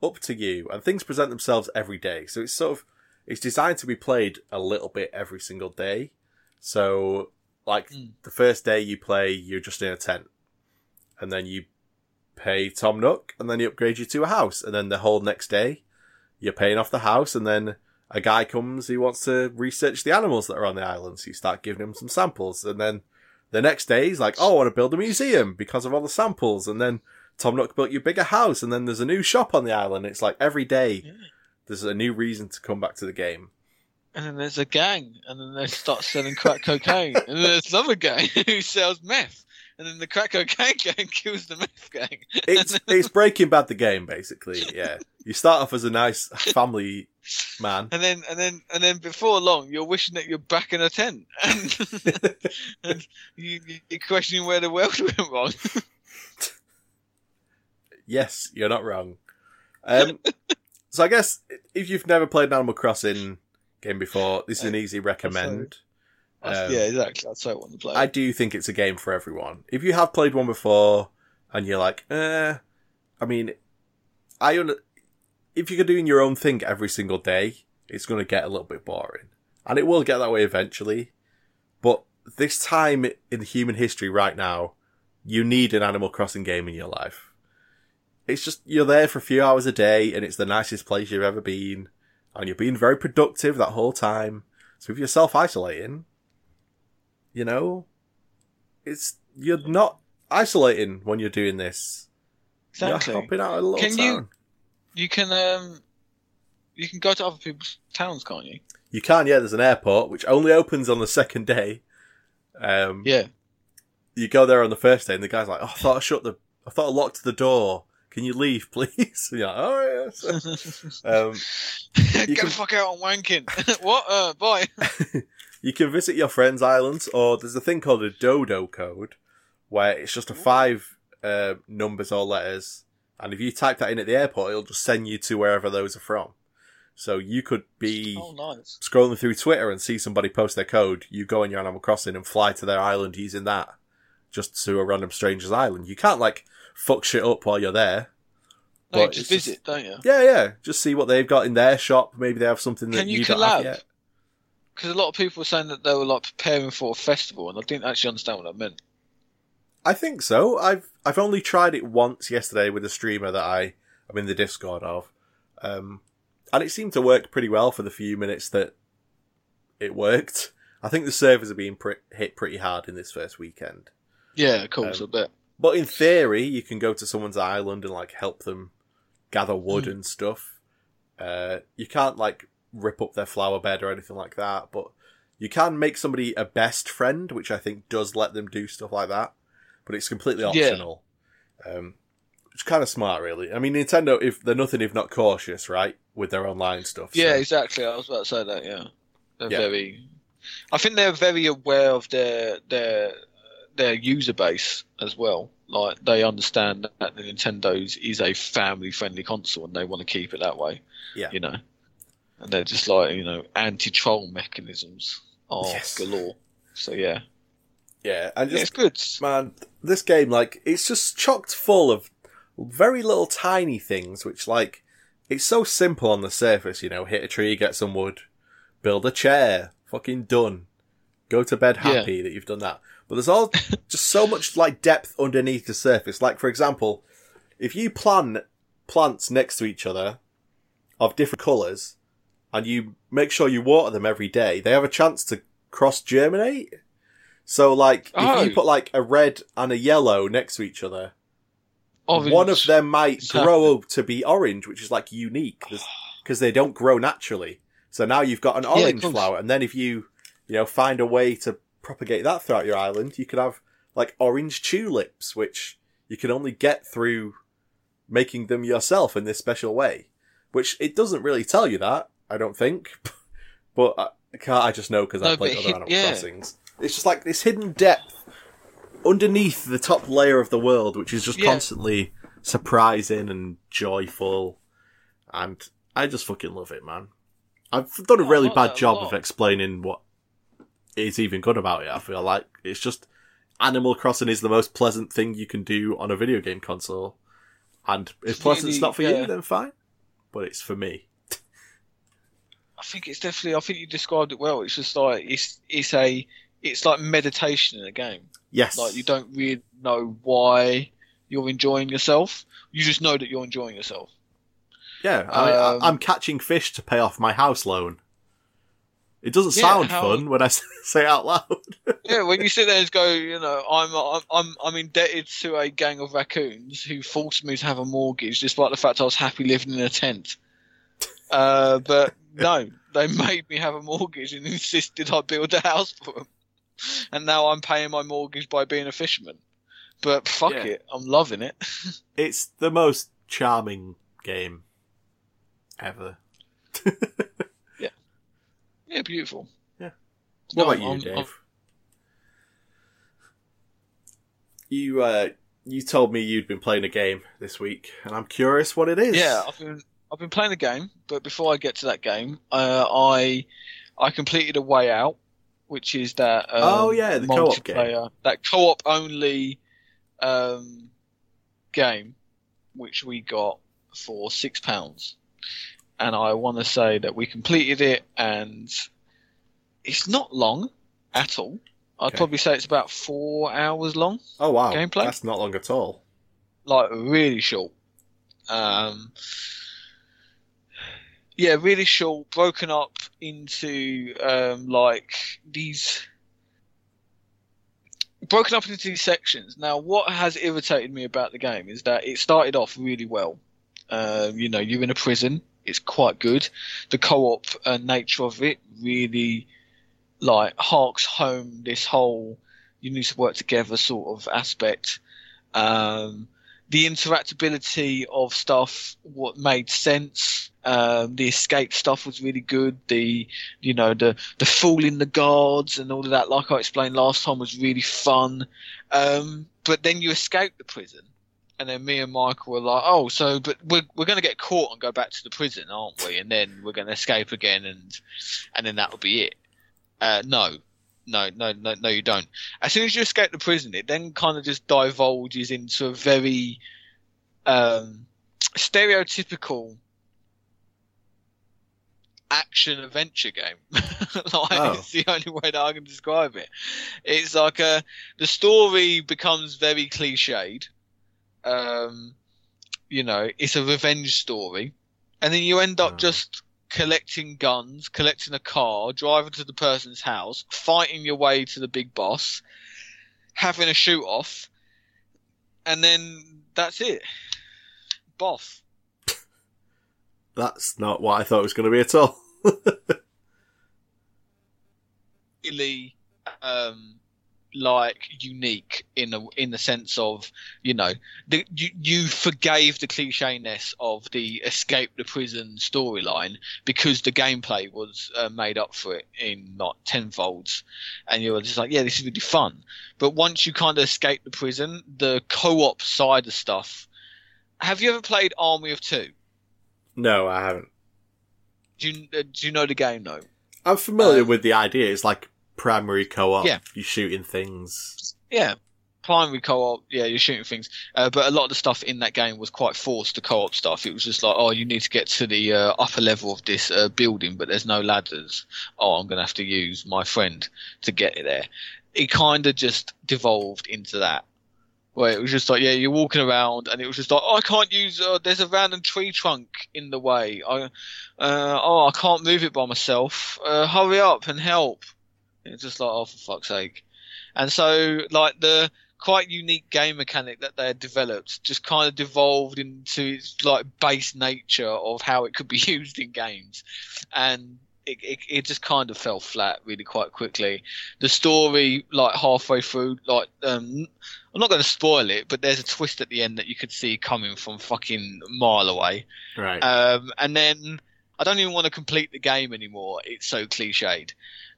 [SPEAKER 1] up to you, and things present themselves every day. So it's sort of it's designed to be played a little bit every single day. So, like
[SPEAKER 2] Mm.
[SPEAKER 1] the first day you play, you're just in a tent, and then you pay Tom Nook, and then he upgrades you to a house, and then the whole next day, you're paying off the house, and then a guy comes who wants to research the animals that are on the island, so you start giving him some samples, and then the next day he's like, "Oh, I want to build a museum because of all the samples," and then Tom Nook built you a bigger house, and then there's a new shop on the island. It's like every day
[SPEAKER 2] Yeah.
[SPEAKER 1] there's a new reason to come back to the game.
[SPEAKER 2] And then there's a gang, and then they start selling crack cocaine. and then there's another gang who sells meth. And then the crack cocaine gang kills the meth gang.
[SPEAKER 1] It's it's Breaking Bad the game basically. Yeah, you start off as a nice family man.
[SPEAKER 2] And then, and then, and then, before long, you're wishing that you're back in a tent, and, and you, you're questioning where the world went wrong.
[SPEAKER 1] Yes, you're not wrong. Um, so I guess if you've never played an Animal Crossing game before, this is an easy recommend. Um,
[SPEAKER 2] yeah, exactly. That's what I want to play.
[SPEAKER 1] I do think it's a game for everyone. If you have played one before and you're like, eh, I mean, I un- if you're doing your own thing every single day, it's going to get a little bit boring, and it will get that way eventually. But this time in human history, right now, you need an Animal Crossing game in your life. It's just you're there for a few hours a day, and it's the nicest place you've ever been, and you're being very productive that whole time. So if you're self isolating, you know, it's you're not isolating when you're doing this.
[SPEAKER 2] exactly.
[SPEAKER 1] You're hopping out of a little
[SPEAKER 2] Can you- You can, um, you can go to other people's towns, can't you?
[SPEAKER 1] You can, yeah. There's an airport which only opens on the second day. Um,
[SPEAKER 2] Yeah.
[SPEAKER 1] You go there on the first day, and the guy's like, "Oh, I thought I shut the, I thought I locked the door. Can you leave, please?" And you're like, "Oh yes." um,
[SPEAKER 2] Get
[SPEAKER 1] can-
[SPEAKER 2] the fuck out! I'm wanking. what? Uh, bye.
[SPEAKER 1] you can visit your friends' islands, or there's a thing called a dodo code, where it's just a five uh, numbers or letters, and if you type that in at the airport, it'll just send you to wherever those are from. So you could be
[SPEAKER 2] Oh, nice.
[SPEAKER 1] scrolling through Twitter and see somebody post their code. You go on your Animal Crossing and fly to their island using that, just to a random stranger's island. You can't like fuck shit up while you're there.
[SPEAKER 2] No, you just
[SPEAKER 1] it's just-
[SPEAKER 2] visit, don't you?
[SPEAKER 1] Yeah, yeah. Just see what they've got in their shop. Maybe they have something that
[SPEAKER 2] Can you
[SPEAKER 1] have
[SPEAKER 2] collab?
[SPEAKER 1] yet.
[SPEAKER 2] Because a lot of people were saying that they were like preparing for a festival, and I didn't actually understand what that meant.
[SPEAKER 1] I think so. I've I've only tried it once yesterday with a streamer that I am in the Discord of, um, and it seemed to work pretty well for the few minutes that it worked. I think the servers are being pre- hit pretty hard in this first weekend.
[SPEAKER 2] Yeah, of course,
[SPEAKER 1] Um,
[SPEAKER 2] I bet.
[SPEAKER 1] But in theory, you can go to someone's island and like help them gather wood
[SPEAKER 2] Hmm.
[SPEAKER 1] and stuff. Uh, you can't like rip up their flower bed or anything like that, but you can make somebody a best friend, which I think does let them do stuff like that. But it's completely
[SPEAKER 2] Yeah.
[SPEAKER 1] optional. Um, it's kind of smart, really. I mean, Nintendo, if they're nothing if not cautious, right, with their online stuff.
[SPEAKER 2] Yeah,
[SPEAKER 1] so-
[SPEAKER 2] exactly. I was about to say that. Yeah, they're
[SPEAKER 1] Yeah.
[SPEAKER 2] very. I think they're very aware of their their their user base as well. Like they understand that the Nintendo's is a family friendly console, and they want to keep it that way.
[SPEAKER 1] Yeah.
[SPEAKER 2] you know, and they're just like you know anti troll mechanisms are
[SPEAKER 1] Yes.
[SPEAKER 2] galore. So yeah,
[SPEAKER 1] yeah, and
[SPEAKER 2] yeah, it's good.
[SPEAKER 1] man, this game, like, it's just chocked full of very little tiny things, which, like, it's so simple on the surface, you know, hit a tree, get some wood, build a chair, fucking done. Go to bed
[SPEAKER 2] Yeah.
[SPEAKER 1] happy that you've done that. But there's all just so much like depth underneath the surface. Like for example, if you plant plants next to each other of different colours and you make sure you water them every day, they have a chance to cross germinate. So like if
[SPEAKER 2] Oh.
[SPEAKER 1] you put like a red and a yellow next to each other,
[SPEAKER 2] Orange.
[SPEAKER 1] one of them might grow up to be orange, which is like unique because they don't grow naturally. So now you've got an orange
[SPEAKER 2] course.
[SPEAKER 1] flower, and then if you, you know, find a way to propagate that throughout your island, you could have like orange tulips, which you can only get through making them yourself in this special way. Which it doesn't really tell you that, I don't think, but I, can't, I just know because I
[SPEAKER 2] No,
[SPEAKER 1] played other
[SPEAKER 2] hid-
[SPEAKER 1] Animal
[SPEAKER 2] yeah.
[SPEAKER 1] Crossings. It's just like this hidden depth underneath the top layer of the world, which is just
[SPEAKER 2] Yeah.
[SPEAKER 1] constantly surprising and joyful. And I just fucking love it, man. I've done a really
[SPEAKER 2] that
[SPEAKER 1] bad job of explaining what is even good about it. I feel like it's just Animal Crossing is the most pleasant thing you can do on a video game console. And if
[SPEAKER 2] It's
[SPEAKER 1] pleasant's not for
[SPEAKER 2] yeah.
[SPEAKER 1] you, then fine. But it's for me.
[SPEAKER 2] I think it's definitely. I think you described it well. It's just like it's it's a it's like meditation in a game.
[SPEAKER 1] Yes.
[SPEAKER 2] Like you don't really know why you're enjoying yourself. You just know that you're enjoying yourself.
[SPEAKER 1] Yeah, I, I,
[SPEAKER 2] Um,
[SPEAKER 1] I'm catching fish to pay off my house loan. It doesn't
[SPEAKER 2] Yeah,
[SPEAKER 1] sound
[SPEAKER 2] how-
[SPEAKER 1] fun when I say it out loud.
[SPEAKER 2] Yeah, when you sit there and go, you know, I'm I'm I'm I'm indebted to a gang of raccoons who forced me to have a mortgage, despite the fact I was happy living in a tent. Uh, but no, they made me have a mortgage and insisted I build a house for them. And now I'm paying my mortgage by being a fisherman. But fuck
[SPEAKER 1] Yeah.
[SPEAKER 2] it, I'm loving it.
[SPEAKER 1] it's the most charming game ever.
[SPEAKER 2] Yeah, beautiful.
[SPEAKER 1] Yeah.
[SPEAKER 2] No,
[SPEAKER 1] What about you,
[SPEAKER 2] I'm-
[SPEAKER 1] Dave?
[SPEAKER 2] I'm-
[SPEAKER 1] You uh, you told me you'd been playing a game this week, and I'm curious what it is.
[SPEAKER 2] Yeah, I've been I've been playing a game, but before I get to that game, uh, I I completed a way out, which is that um,
[SPEAKER 1] Oh, yeah, the co-op game.
[SPEAKER 2] that co-op only um, game, which we got for six pounds, and I want to say that we completed it, and it's not long at all. I'd
[SPEAKER 1] Okay.
[SPEAKER 2] probably say it's about four hours long
[SPEAKER 1] Oh wow,
[SPEAKER 2] Gameplay?
[SPEAKER 1] That's not long at all.
[SPEAKER 2] like really short. Um, yeah, really short, broken up into um, like these broken up into these sections. Now, what has irritated me about the game is that it started off really well. Um, you know, you're in a prison. It's quite good. The co-op uh, nature of it really like harks home this whole you need to work together sort of aspect. Um, the interactability of stuff, what made sense. Um, the escape stuff was really good. The, you know, the the fooling the guards and all of that, like I explained last time, was really fun. Um, but then you escape the prison, and then me and Michael were like, "Oh, so but we're we're going to get caught and go back to the prison, aren't we? And then we're going to escape again, and and then that'll be it." Uh, no, no, no, no, no, you don't. As soon as you escape the prison, it then kind of just divulges into a very um, stereotypical action adventure game. like
[SPEAKER 1] Oh.
[SPEAKER 2] it's the only way that I can describe it. It's like a the story becomes very cliched. Um, you know, it's a revenge story, and then you end up
[SPEAKER 1] Oh.
[SPEAKER 2] just collecting guns, collecting a car, driving to the person's house, fighting your way to the big boss, having a shoot off, and then that's it. Boss.
[SPEAKER 1] That's not what I thought it was going to be at all.
[SPEAKER 2] really um like unique in the in the sense of you know the, you you forgave the cliche-ness of the escape the prison storyline because the gameplay was uh, made up for it in like tenfolds and you were just like yeah this is really fun but once you kind of escape the prison the co-op side of stuff have you ever played army of two
[SPEAKER 1] no, I haven't.
[SPEAKER 2] do you, uh, do you know the game though
[SPEAKER 1] I'm familiar
[SPEAKER 2] Um,
[SPEAKER 1] with the idea. It's like primary co-op.
[SPEAKER 2] Yeah.
[SPEAKER 1] You're shooting things.
[SPEAKER 2] Yeah. primary co-op, yeah, you're shooting things, uh, but a lot of the stuff in that game was quite forced to co-op stuff. It was just like, oh, you need to get to the uh, upper level of this uh, building, but there's no ladders. Oh, I'm gonna have to use my friend to get there. It kind of just devolved into that. Where it was just like, yeah, you're walking around, and it was just like, oh, I can't use. Uh, there's a random tree trunk in the way. I, uh, oh, I can't move it by myself. Uh, hurry up and help. It's just like, oh, for fuck's sake. And so, like the quite unique game mechanic that they had developed just kind of devolved into its like base nature of how it could be used in games, and it, it, it just kind of fell flat really quite quickly. The story, like halfway through, like um, I'm not going to spoil it, but there's a twist at the end that you could see coming from fucking a mile away.
[SPEAKER 1] Right.
[SPEAKER 2] Um, and then I don't even want to complete the game anymore. It's so cliched.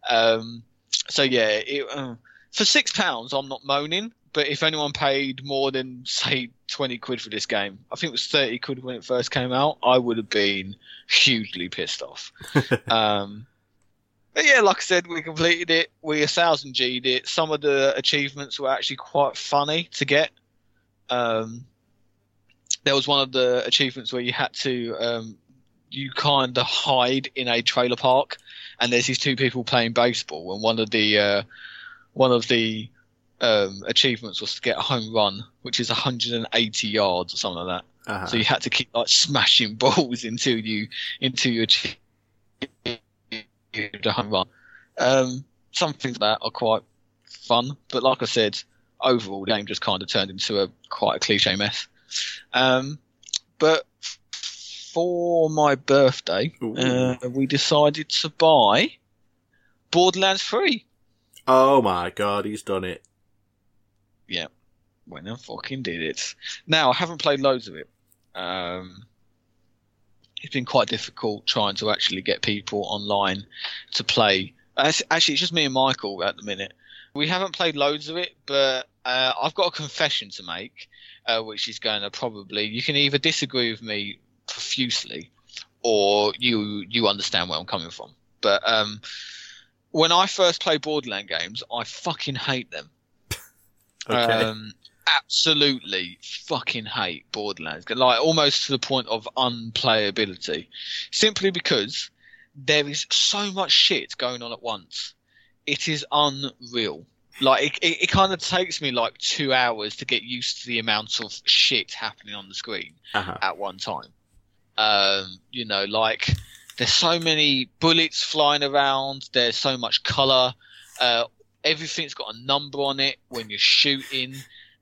[SPEAKER 2] Um, so yeah, it, uh, for six pounds, I'm not moaning. But if anyone paid more than say twenty quid for this game, I think it was thirty quid when it first came out, I would have been hugely pissed off. um, but yeah, like I said, we completed it. We a thousand G'd it. Some of the achievements were actually quite funny to get. Um, there was one of the achievements where you had to um, you kind of hide in a trailer park, and there's these two people playing baseball, and one of the uh, one of the um, achievements was to get a home run, which is 180 yards or something like that.
[SPEAKER 1] Uh-huh.
[SPEAKER 2] So you had to keep like smashing balls until you into your home run. Um, some things like that are quite fun, but like I said, overall the game just kind of turned into a quite a cliche mess. Um, but for my birthday, uh, we decided to buy Borderlands 3.
[SPEAKER 1] oh my god, he's done it.
[SPEAKER 2] Yeah, when I fucking did it. Now I haven't played loads of it. Um, it's been quite difficult trying to actually get people online to play. Actually, it's just me and Michael at the minute. We haven't played loads of it, but uh, I've got a confession to make, uh, which is going to probably you can either disagree with me profusely, or you you understand where I'm coming from. But um, when I first play Borderland games, I fucking hate them.
[SPEAKER 1] Okay.
[SPEAKER 2] Um, absolutely fucking hate Borderlands. Like almost to the point of unplayability. Simply because there is so much shit going on at once. It is unreal. Like it, it, it kind of takes me like two hours to get used to the amount of shit happening on the screen
[SPEAKER 1] Uh-huh.
[SPEAKER 2] at one time. Um, you know, like there's so many bullets flying around. There's so much color. Uh, everything's got a number on it when you're shooting.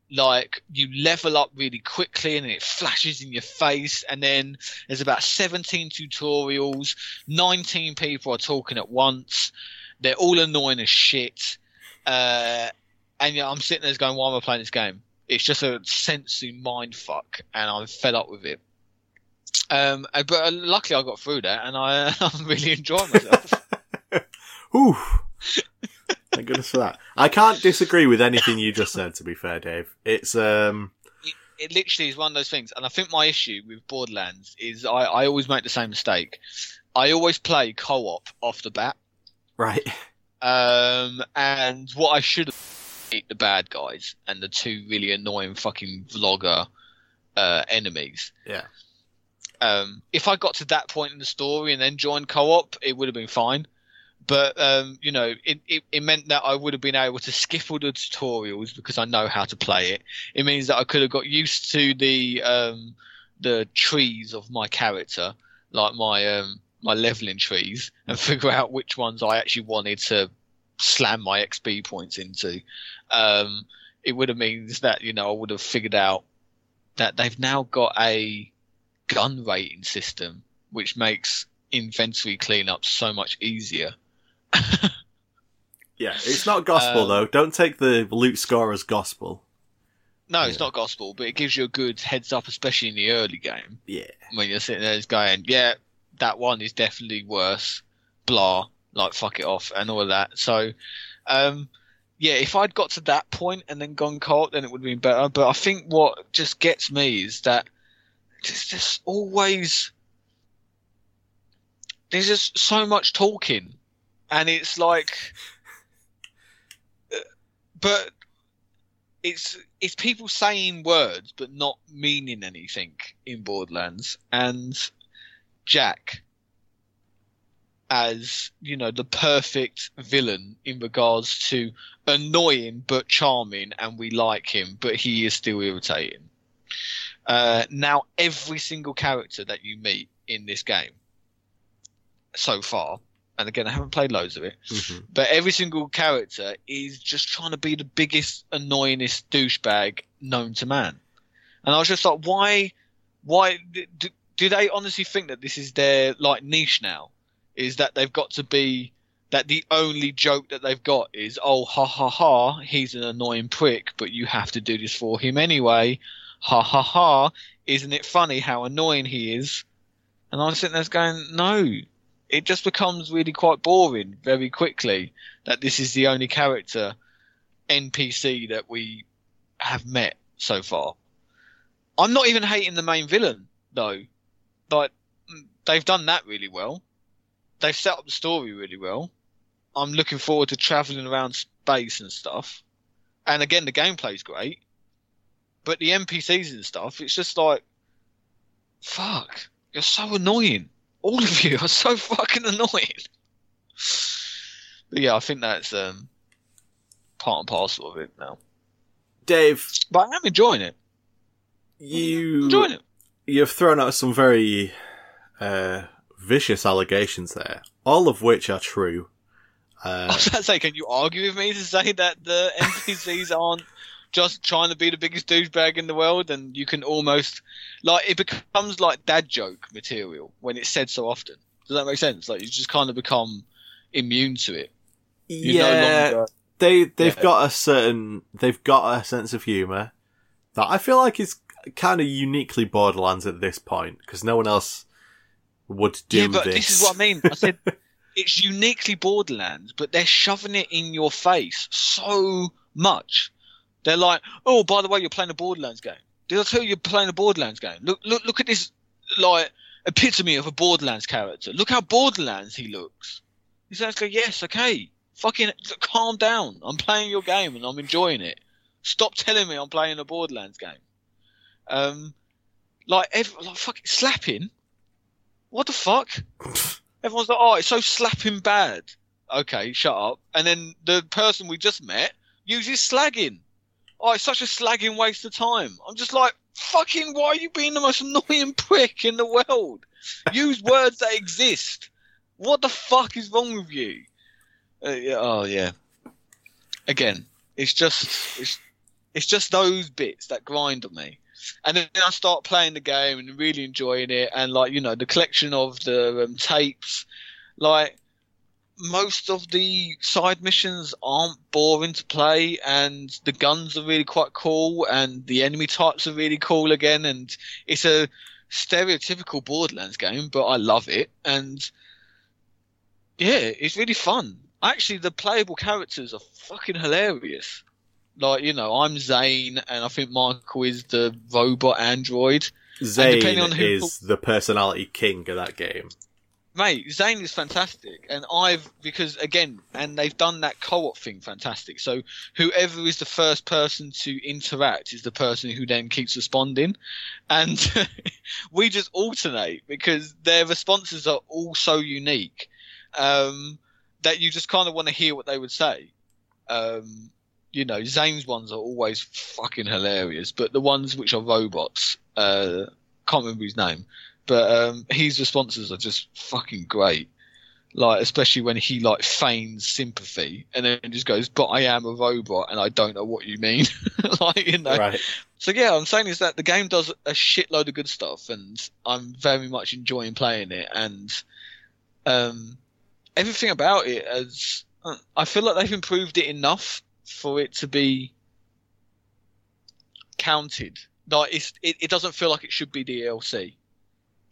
[SPEAKER 2] Like you level up really quickly and it flashes in your face. And then there's about 17 tutorials. 19 people are talking at once. They're all annoying as shit. Uh, and yeah, I'm sitting there going, why am I playing this game? It's just a sensory mind fuck, and I'm fed up with it. Um, uh, but uh, luckily I got through that, and I, I'm really enjoying myself.
[SPEAKER 1] Whew. Thank goodness for that. I can't disagree with anything you just said. To be fair, Dave, it's um
[SPEAKER 2] it, it literally is one of those things, and I think my issue with Borderlands is I, I always make the same mistake. I always play co-op off the bat,
[SPEAKER 1] right.
[SPEAKER 2] um, and what I should have beat the bad guys and the two really annoying fucking vlogger uh, enemies.
[SPEAKER 1] Yeah.
[SPEAKER 2] Um, if I got to that point in the story and then joined co-op, it would have been fine. But um, you know, it, it, it meant that I would have been able to skip all the tutorials because I know how to play it. It means that I could have got used to the um, the trees of my character, like my um, my leveling trees, and figure out which ones I actually wanted to slam my XP points into. Um, it would have means that you know I would have figured out that they've now got a gun rating system, which makes inventory cleanup so much easier.
[SPEAKER 1] Yeah, it's not gospel
[SPEAKER 2] Um,
[SPEAKER 1] though. Don't take the loot score as gospel.
[SPEAKER 2] No, it's not gospel, but it gives you a good heads up, especially in the early game
[SPEAKER 1] Yeah.
[SPEAKER 2] when you're sitting there going, "Yeah, that one is definitely worse." Blah, like fuck it off and all of that. So, um, yeah, if I'd got to that point and then gone co-op, then it would have been better. But I think what just gets me is that there's just always there's just so much talking, and it's like, uh, but it's it's people saying words but not meaning anything in Borderlands, and Jack as you know the perfect villain in regards to annoying but charming, and we like him, but he is still irritating. Uh, now, every single character that you meet in this game so far, and again, I haven't played loads of it,
[SPEAKER 1] Mhm.
[SPEAKER 2] but every single character is just trying to be the biggest, annoyingest douchebag known to man. And I was just like, why, why do, do they honestly think that this is their like niche now? Is that they've got to be that the only joke that they've got is, oh, ha ha ha, he's an annoying prick, but you have to do this for him anyway. Ha ha ha, isn't it funny how annoying he is? And I'm sitting there going, no, it just becomes really quite boring very quickly that this is the only character NPC that we have met so far. I'm not even hating the main villain though. Like they've done that really well. They've set up the story really well. I'm looking forward to traveling around space and stuff. And again, the gameplay's great. But the NPCs and stuff, it's just like, fuck, you're so annoying. All of you are so fucking annoying. But yeah, I think that's um, part and parcel of it now.
[SPEAKER 1] Dave,
[SPEAKER 2] But I am enjoying it.
[SPEAKER 1] you
[SPEAKER 2] Enjoying it.
[SPEAKER 1] you've thrown out some very uh, vicious allegations there, all of which are true. Uh, I
[SPEAKER 2] was about to say, can you argue with me to say that the NPCs aren't just trying to be the biggest douchebag in the world, and you can almost like it becomes like dad joke material when it's said so often. Does that make sense? Like you just kind of become immune to it. You're no
[SPEAKER 1] yeah,
[SPEAKER 2] longer-
[SPEAKER 1] they they've
[SPEAKER 2] Yeah.
[SPEAKER 1] got a certain they've got a sense of humor that I feel like is kind of uniquely Borderlands at this point because no one else would do
[SPEAKER 2] yeah, but
[SPEAKER 1] this.
[SPEAKER 2] this is what I mean. I said it's uniquely Borderlands, but they're shoving it in your face so much. They're like, "Oh, by the way, you're playing a Borderlands game. Did I tell you you're playing a Borderlands game? Look, look, look at this, like epitome of a Borderlands character. Look how Borderlands he looks." He says, "Go, yes, okay, fucking calm down. I'm playing your game and I'm enjoying it. Stop telling me I'm playing a Borderlands game." Um, like, ev- like fucking slapping. What the fuck? Everyone's like, oh, it's so slapping bad. Okay, shut up. And then the person we just met uses slagging. Oh, it's such a slagging waste of time. I'm just like, fucking, why are you being the most annoying prick in the world? Use words that exist. What the fuck is wrong with you? Uh, yeah, oh yeah. Again, it's just it's it's just those bits that grind on me. And then I start playing the game and really enjoying it, and like you know the collection of the um, tapes, like most of the side missions aren't boring to play, and the guns are really quite cool, and the enemy types are really cool again, and it's a stereotypical Borderlands game, but I love it, and yeah, it's really fun. Actually, the playable characters are fucking hilarious. Like you know, I'm Zane, and I think Michael is the robot android.
[SPEAKER 1] Zane
[SPEAKER 2] who-
[SPEAKER 1] is the personality king of that game.
[SPEAKER 2] Mate, Zane is fantastic, and I've because again, and they've done that co-op thing fantastic. So whoever is the first person to interact is the person who then keeps responding, and we just alternate because their responses are all so unique um, that you just kind of want to hear what they would say. Um, you know, Zane's ones are always fucking hilarious, but the ones which are robots, uh, can't remember his name, but um, his responses are just fucking great. Like, especially when he like feigns sympathy and then just goes, "But I am a robot and I don't know what you mean." like, you know.
[SPEAKER 1] Right.
[SPEAKER 2] So yeah, I'm saying is that the game does a shitload of good stuff, and I'm very much enjoying playing it, and um, everything about it as I feel like they've improved it enough for it to be counted. Like it's, it, it doesn't feel like it should be DLC,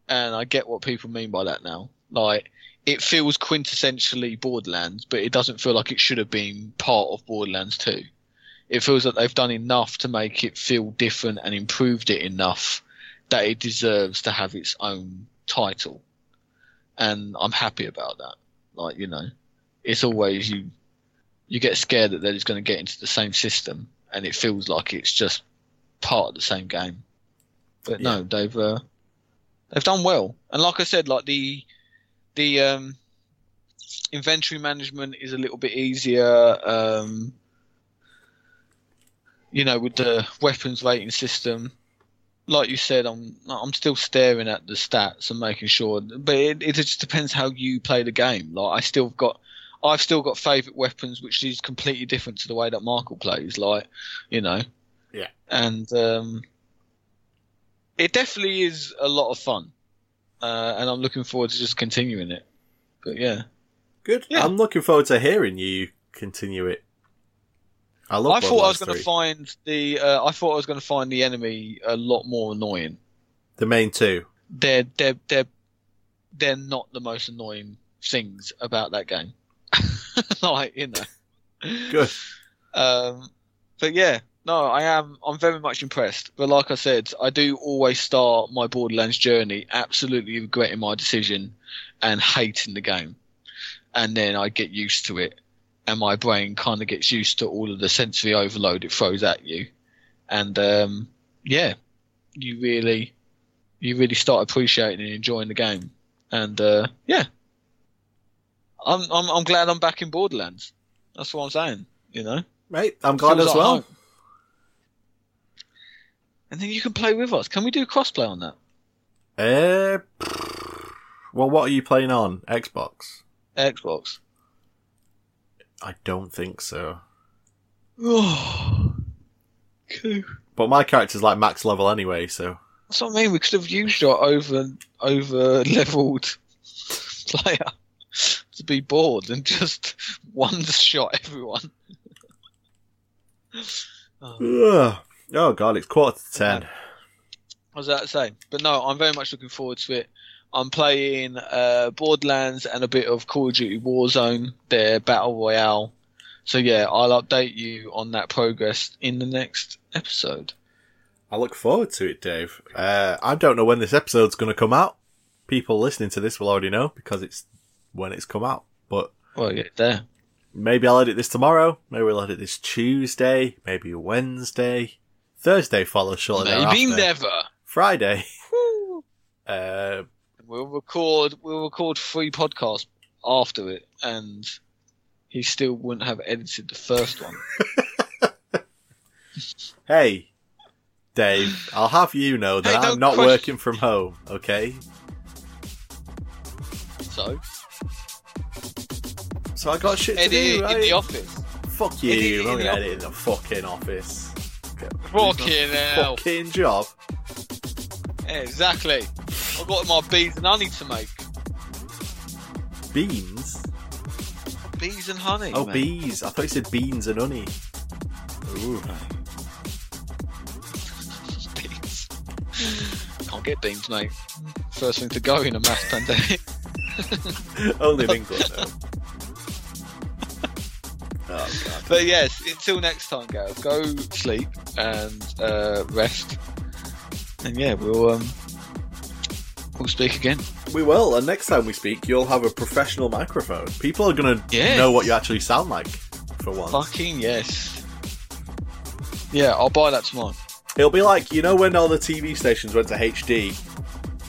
[SPEAKER 2] and I get what people mean by that now. Like it feels quintessentially Borderlands, but it doesn't feel like it should have been part of Borderlands 2 it feels like they've done enough to make it feel different and improved it enough that it deserves to have its own title. And I'm happy about that. Like, you know, it's always you you get scared that they're just going to get into the same system and it feels like it's just part of the same game. But no, they've uh, they've done well, and like I said, like the the um, inventory management is a little bit easier. Um, you know, with the weapons rating system, like you said, I'm I'm still staring at the stats and making sure. But it, it just depends how you play the game. Like I still got, I've still got favourite weapons, which is completely different to the way that Michael plays. Like, you know,
[SPEAKER 1] Yeah.
[SPEAKER 2] and um, it definitely is a lot of fun, uh, and I'm looking forward to just continuing it. But yeah,
[SPEAKER 1] Good.
[SPEAKER 2] Yeah.
[SPEAKER 1] I'm looking forward to hearing you continue it. I love.
[SPEAKER 2] I thought I was going to find the, uh, I thought I was going to find the enemy a lot more annoying.
[SPEAKER 1] the main two.
[SPEAKER 2] they're they're they're they're not the most annoying things about that game. like you know.
[SPEAKER 1] Good.
[SPEAKER 2] Um, but yeah, no, I am. I'm very much impressed. But like I said, I do always start my Borderlands journey absolutely regretting my decision and hating the game, and then I get used to it, and my brain kind of gets used to all of the sensory overload it throws at you, and um, yeah, you really, you really start appreciating and enjoying the game, and uh, yeah, I'm, I'm I'm glad I'm back in Borderlands. That's what I'm saying. You know.
[SPEAKER 1] Mate, I'm glad as well.
[SPEAKER 2] home. And then you can play with us. Can we do crossplay on that?
[SPEAKER 1] Uh, well, what are you playing on Xbox?
[SPEAKER 2] Xbox.
[SPEAKER 1] I don't think so.
[SPEAKER 2] Oh, cool.
[SPEAKER 1] But my character's like max level anyway, so
[SPEAKER 2] That's what I mean. We could have used our over over leveled player to be bored and just one shot everyone. oh.
[SPEAKER 1] Ugh. oh god, it's quarter to ten.
[SPEAKER 2] I was about to say, but no, I'm very much looking forward to it. I'm playing uh, Borderlands and a bit of Call of Duty Warzone, their battle royale. So yeah, I'll update you on that progress in the next episode.
[SPEAKER 1] I look forward to it, Dave. Uh, I don't know when this episode's going to come out. People listening to this will already know because it's when it's come out. But
[SPEAKER 2] Well, yeah, there.
[SPEAKER 1] maybe I'll edit this tomorrow. Maybe we'll edit this Tuesday. Maybe Wednesday. Thursday follows shortly
[SPEAKER 2] Maybe
[SPEAKER 1] thereafter.
[SPEAKER 2] never.
[SPEAKER 1] Friday. Uh,
[SPEAKER 2] We'll record. We'll record three podcasts after it, and he still wouldn't have edited the first one.
[SPEAKER 1] hey, Dave, I'll have you know that
[SPEAKER 2] Hey,
[SPEAKER 1] I'm
[SPEAKER 2] don't question-
[SPEAKER 1] working from home, okay?
[SPEAKER 2] So
[SPEAKER 1] So I got shit to
[SPEAKER 2] edit
[SPEAKER 1] do, right?
[SPEAKER 2] in the office.
[SPEAKER 1] Fuck you,
[SPEAKER 2] Edit it
[SPEAKER 1] I'm not gonna edit in the fucking office.
[SPEAKER 2] Fucking hell.
[SPEAKER 1] Fucking job.
[SPEAKER 2] Yeah, exactly. I've got my bees and honey to make.
[SPEAKER 1] Beans?
[SPEAKER 2] Bees and honey.
[SPEAKER 1] Oh,
[SPEAKER 2] mate.
[SPEAKER 1] bees. I thought you said beans and honey. Ooh.
[SPEAKER 2] beans. Can't get beans, mate. First thing to go in a mass pandemic.
[SPEAKER 1] Only in England, though. Oh,
[SPEAKER 2] But yes, until next time, Gareth, go sleep and uh, rest. And yeah, we'll um, we'll speak again.
[SPEAKER 1] We will, and next time we speak, you'll have a professional microphone. People are gonna
[SPEAKER 2] Yes.
[SPEAKER 1] know what you actually sound like for once.
[SPEAKER 2] Fucking yes. Yeah, I'll buy that tomorrow.
[SPEAKER 1] It'll be like you know when all the TV stations went to HD, and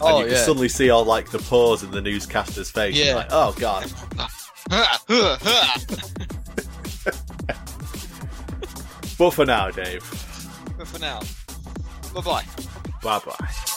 [SPEAKER 2] Oh
[SPEAKER 1] you can
[SPEAKER 2] yeah.
[SPEAKER 1] suddenly see all like the pores in the newscaster's face. You're
[SPEAKER 2] Yeah.
[SPEAKER 1] like, oh god. But for now, Dave.
[SPEAKER 2] But for now, bye bye.
[SPEAKER 1] Bye bye.